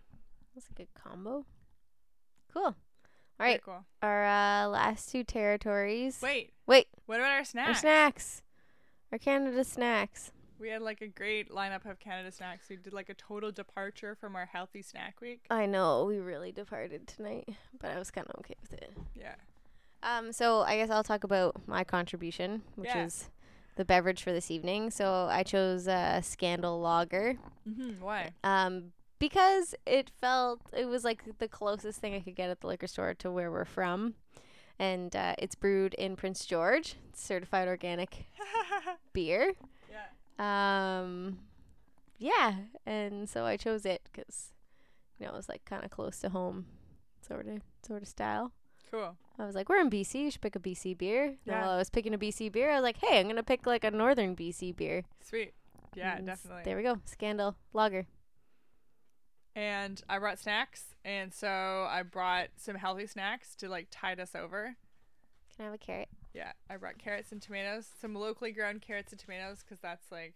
That's a good combo. Cool. All right. Very cool. Our uh, last two territories. Wait. Wait. What about our snacks? Our snacks. Our Canada snacks. We had like a great lineup of Canada snacks. We did like a total departure from our healthy snack week. I know we really departed tonight, but I was kind of okay with it. Yeah. Um. So I guess I'll talk about my contribution, which Yeah. is the beverage for this evening. So I chose uh, Scandal Lager. Mhm, why? Um, because it felt it was like the closest thing I could get at the liquor store to where we're from, and uh, it's brewed in Prince George, certified organic beer. Yeah. Um, yeah, and so I chose it because you know it was like kind of close to home, sort of sort of style. Cool. I was like, we're in BC. You should pick a BC beer. And Yeah. while I was picking a BC beer, I was like, hey, I'm gonna pick like a northern BC beer. Sweet. Yeah, mm, And definitely. There we go. Scandal Lager. And I brought snacks, and so I brought some healthy snacks to like tide us over. Can I have a carrot? Yeah, I brought carrots and tomatoes, some locally grown carrots and tomatoes, because that's like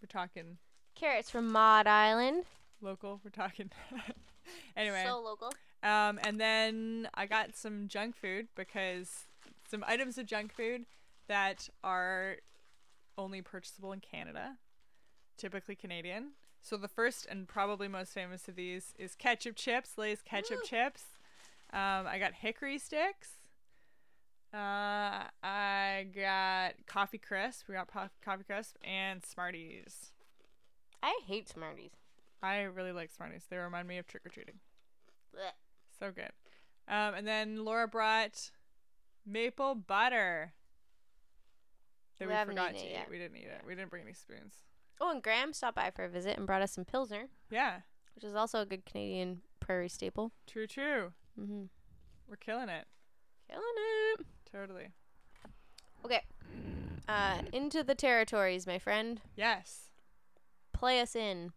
we're talking Carrots from Maud Island. local. We're talking anyway. So local. Um, and then I got some junk food because some items of junk food that are only purchasable in Canada, typically Canadian. So the first and probably most famous of these is ketchup chips, Lay's ketchup chips. Um, I got hickory sticks. Uh, I got coffee crisp. We got po- coffee crisp and Smarties. I hate Smarties. I really like Smarties. They remind me of trick or treating. So good. Um, and then Laura brought maple butter. That We we, forgot to eat. yet. We didn't eat it. We didn't bring any spoons. Oh, and Graham stopped by for a visit and brought us some Pilsner, Yeah, which is also a good Canadian prairie staple. true, true. Mm-hmm. We're killing it. Killing it. Totally. Okay. Uh, into the territories, my friend. Yes. Play us in.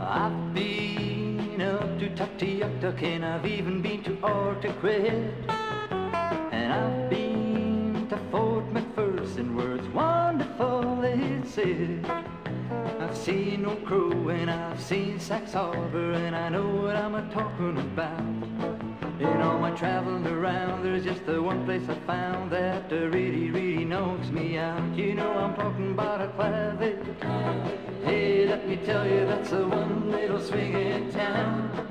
I've been up to Tuktoyaktuk and I've even been to Arctic And I've been to Fort McPherson where it's wonderful it. I've seen Old Crow and I've seen Sachs Harbour and I know what I'm a talking about. In all my traveling around, there's just the one place I found that really, really knocks me out. You know I'm talking about Aklavik. Hey, let me tell you, that's the one little swing in town.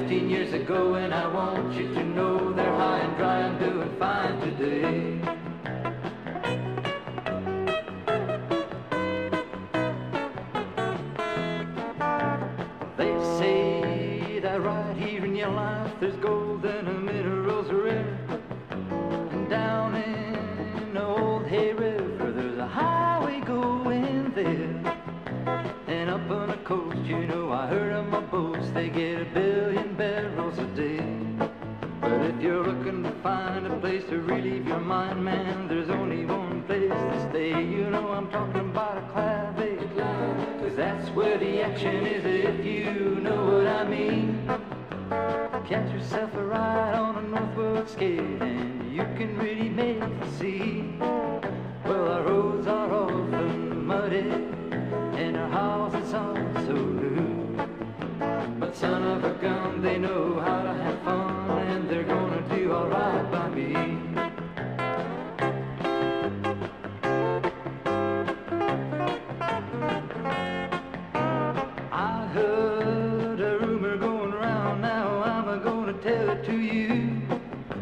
15 years ago, and I want you to know they're high and dry. I'm doing fine today. Boats they get a billion barrels a day. But if you're looking to find a place to relieve your mind, man, there's only one place to stay. You know, I'm talking about Aklavik. Cause that's where the action is, if you know what I mean. Catch yourself a ride on a northward skate, and you can really make the scene. Well, our roads are often muddy, and our houses are so son of a gun, they know how to have fun, and they're gonna do alright by me. I heard a rumor going around now, I'm gonna tell it to you.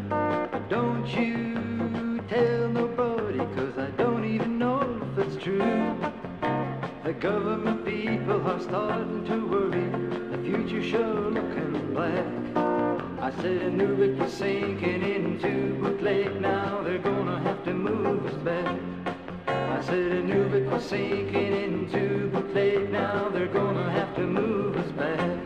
But don't you tell nobody, cause I don't even know if it's true. The government people are starting to worry, future sure looking black. I said I knew it was sinking into Boot Lake, now they're gonna have to move us back. I said I knew it was sinking into Boot Lake, now they're gonna have to move us back.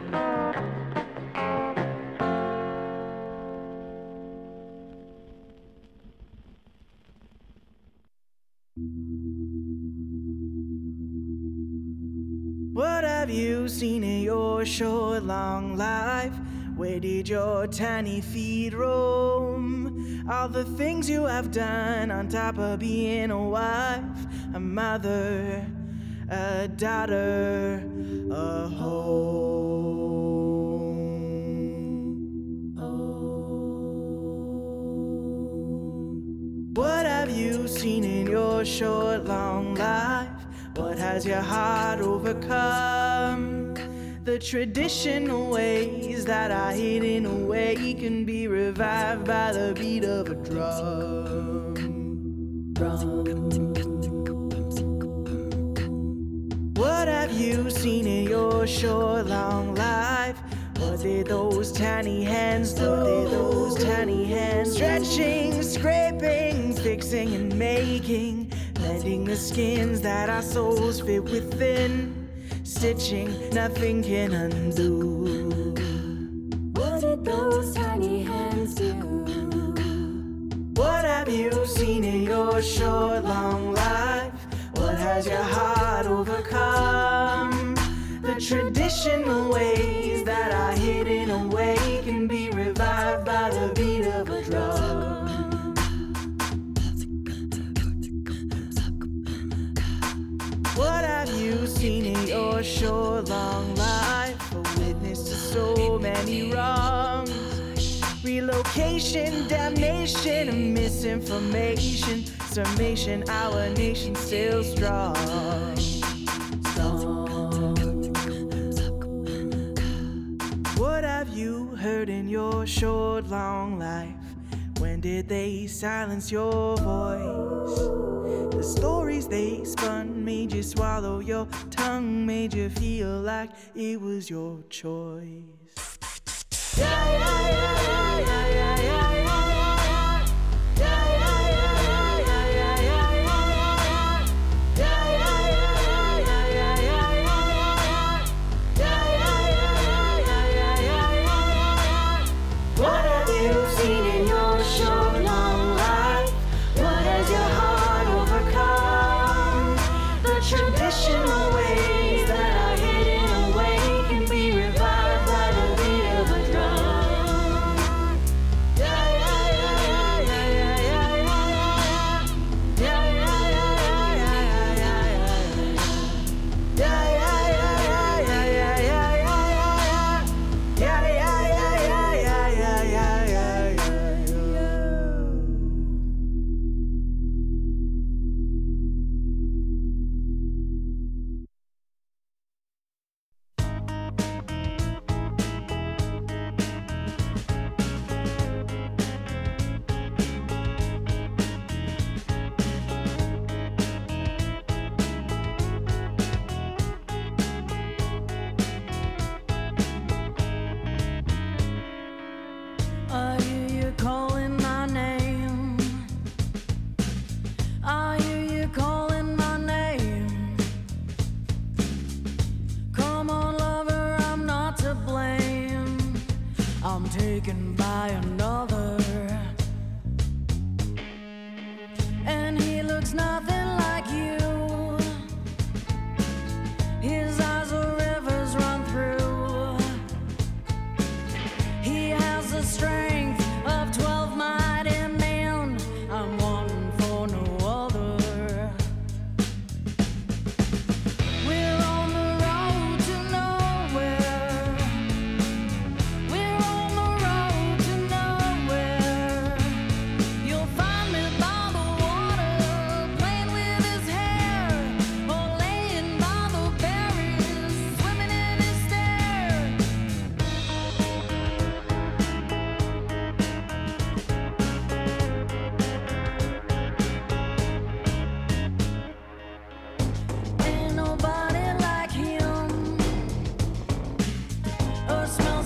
Have you seen in your short, long life? Where did your tiny feet roam? All the things you have done on top of being a wife, a mother, a daughter, a home. Oh. What have you seen in your short, long life? What has your heart overcome? The traditional ways that are hidden away can be revived by the beat of a drum. What have you seen in your short, long life? What did those tiny hands do? What did those tiny hands stretching, scraping, fixing, and making? Mending the skins that our souls fit within, stitching, nothing can undo. What did those tiny hands do? What have you seen in your short, long life? What has your heart overcome? The traditional ways that are hidden away can be revived by the beat your short, long life? A witness to so many wrongs. Relocation, damnation, misinformation. Summation, our nation still strong. What have you heard in your short, long life? When did they silence your voice? Stories they spun made you swallow your tongue, made you feel like it was your choice. Yeah, yeah, yeah,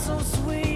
so sweet,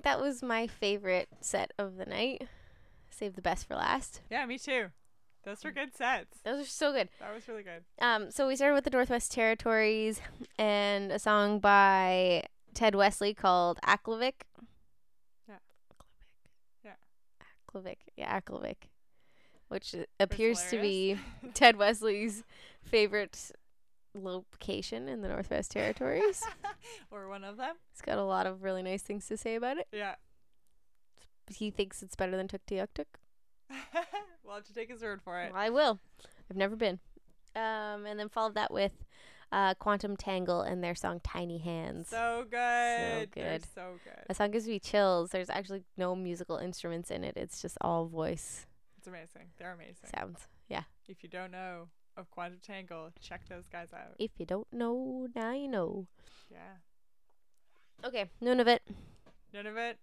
think that was my favorite set of the night. Save the best for last. Yeah, me too. Those were good sets. Those are so good. That was really good. Um, so we started with the Northwest Territories and a song by Ted Wesley called Aklavik. Yeah. Yeah. Aklavik. Yeah, Aklavik. Which appears to be Ted Wesley's favorite location in the Northwest Territories. or one of them. He's got a lot of really nice things to say about it. Yeah. He thinks it's better than Tuktoyaktuk. Well, to take his word for it. I will. I've never been. Um, and then followed that with uh, Quantum Tangle and their song Tiny Hands. So good. So They're good. so good. That song gives me chills. There's actually no musical instruments in it. It's just all voice It's amazing. They're amazing. sounds. Yeah. If you don't know of Quantum Tangle, check those guys out. If you don't know, now you know. Yeah. Okay, none of it. None of it.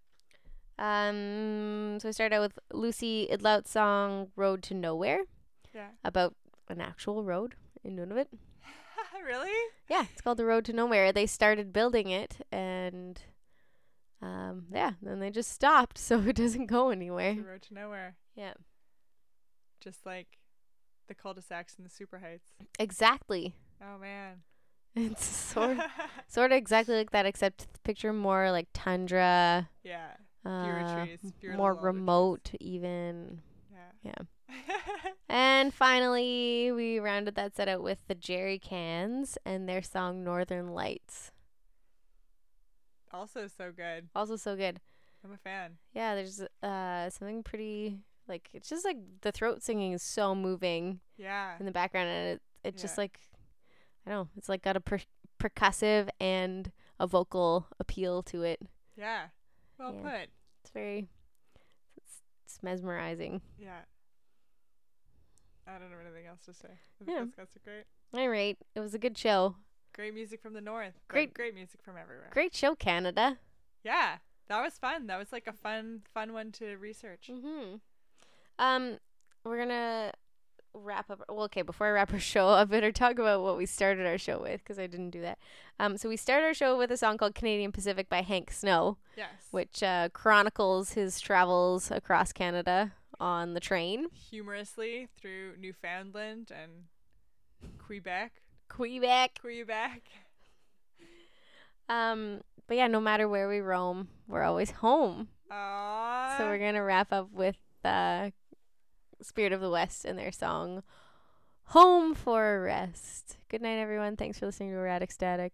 Um, so I started out with Lucy Idlout's song "Road to Nowhere." Yeah. About an actual road in Nunavut. really? Yeah, it's called the Road to Nowhere. They started building it, and um, yeah, then they just stopped, so it doesn't go anywhere. The road to nowhere. Yeah. Just like the cul-de-sacs and the super heights. Exactly. Oh man. It's sort sort of exactly like that, except picture more like tundra. Yeah. Fewer uh, trees, fewer more older trees. remote, even. Yeah. Yeah. and finally, we rounded that set out with the Jerry Cans and their song "Northern Lights." Also so good. Also so good. I'm a fan. Yeah, there's uh something pretty like it's just like the throat singing is so moving. Yeah. In the background, and it it just like I don't know, it's like got a per- percussive and a vocal appeal to it. Yeah. Well Yeah. put. It's very it's, it's mesmerizing. Yeah. I don't have anything else to say. I think Yeah. those guys are great. All right, it was a good show. Great music from the north. Great- great music from everywhere. Great show, Canada. Yeah. That was fun. That was like a fun fun one to research. Mm-hmm. Um, we're gonna wrap up. Well, okay, before I wrap our show, I better talk about what we started our show with because I didn't do that. Um, so we started our show with a song called "Canadian Pacific" by Hank Snow. Yes. Which uh, chronicles his travels across Canada on the train. Humorously through Newfoundland and Quebec. Quebec. Quebec. Um, but yeah, no matter where we roam, we're always home. Aww. So we're gonna wrap up with uh, Spirit of the West and their song "Home for a Rest." Good night, everyone. Thanks for listening to Erratic Static.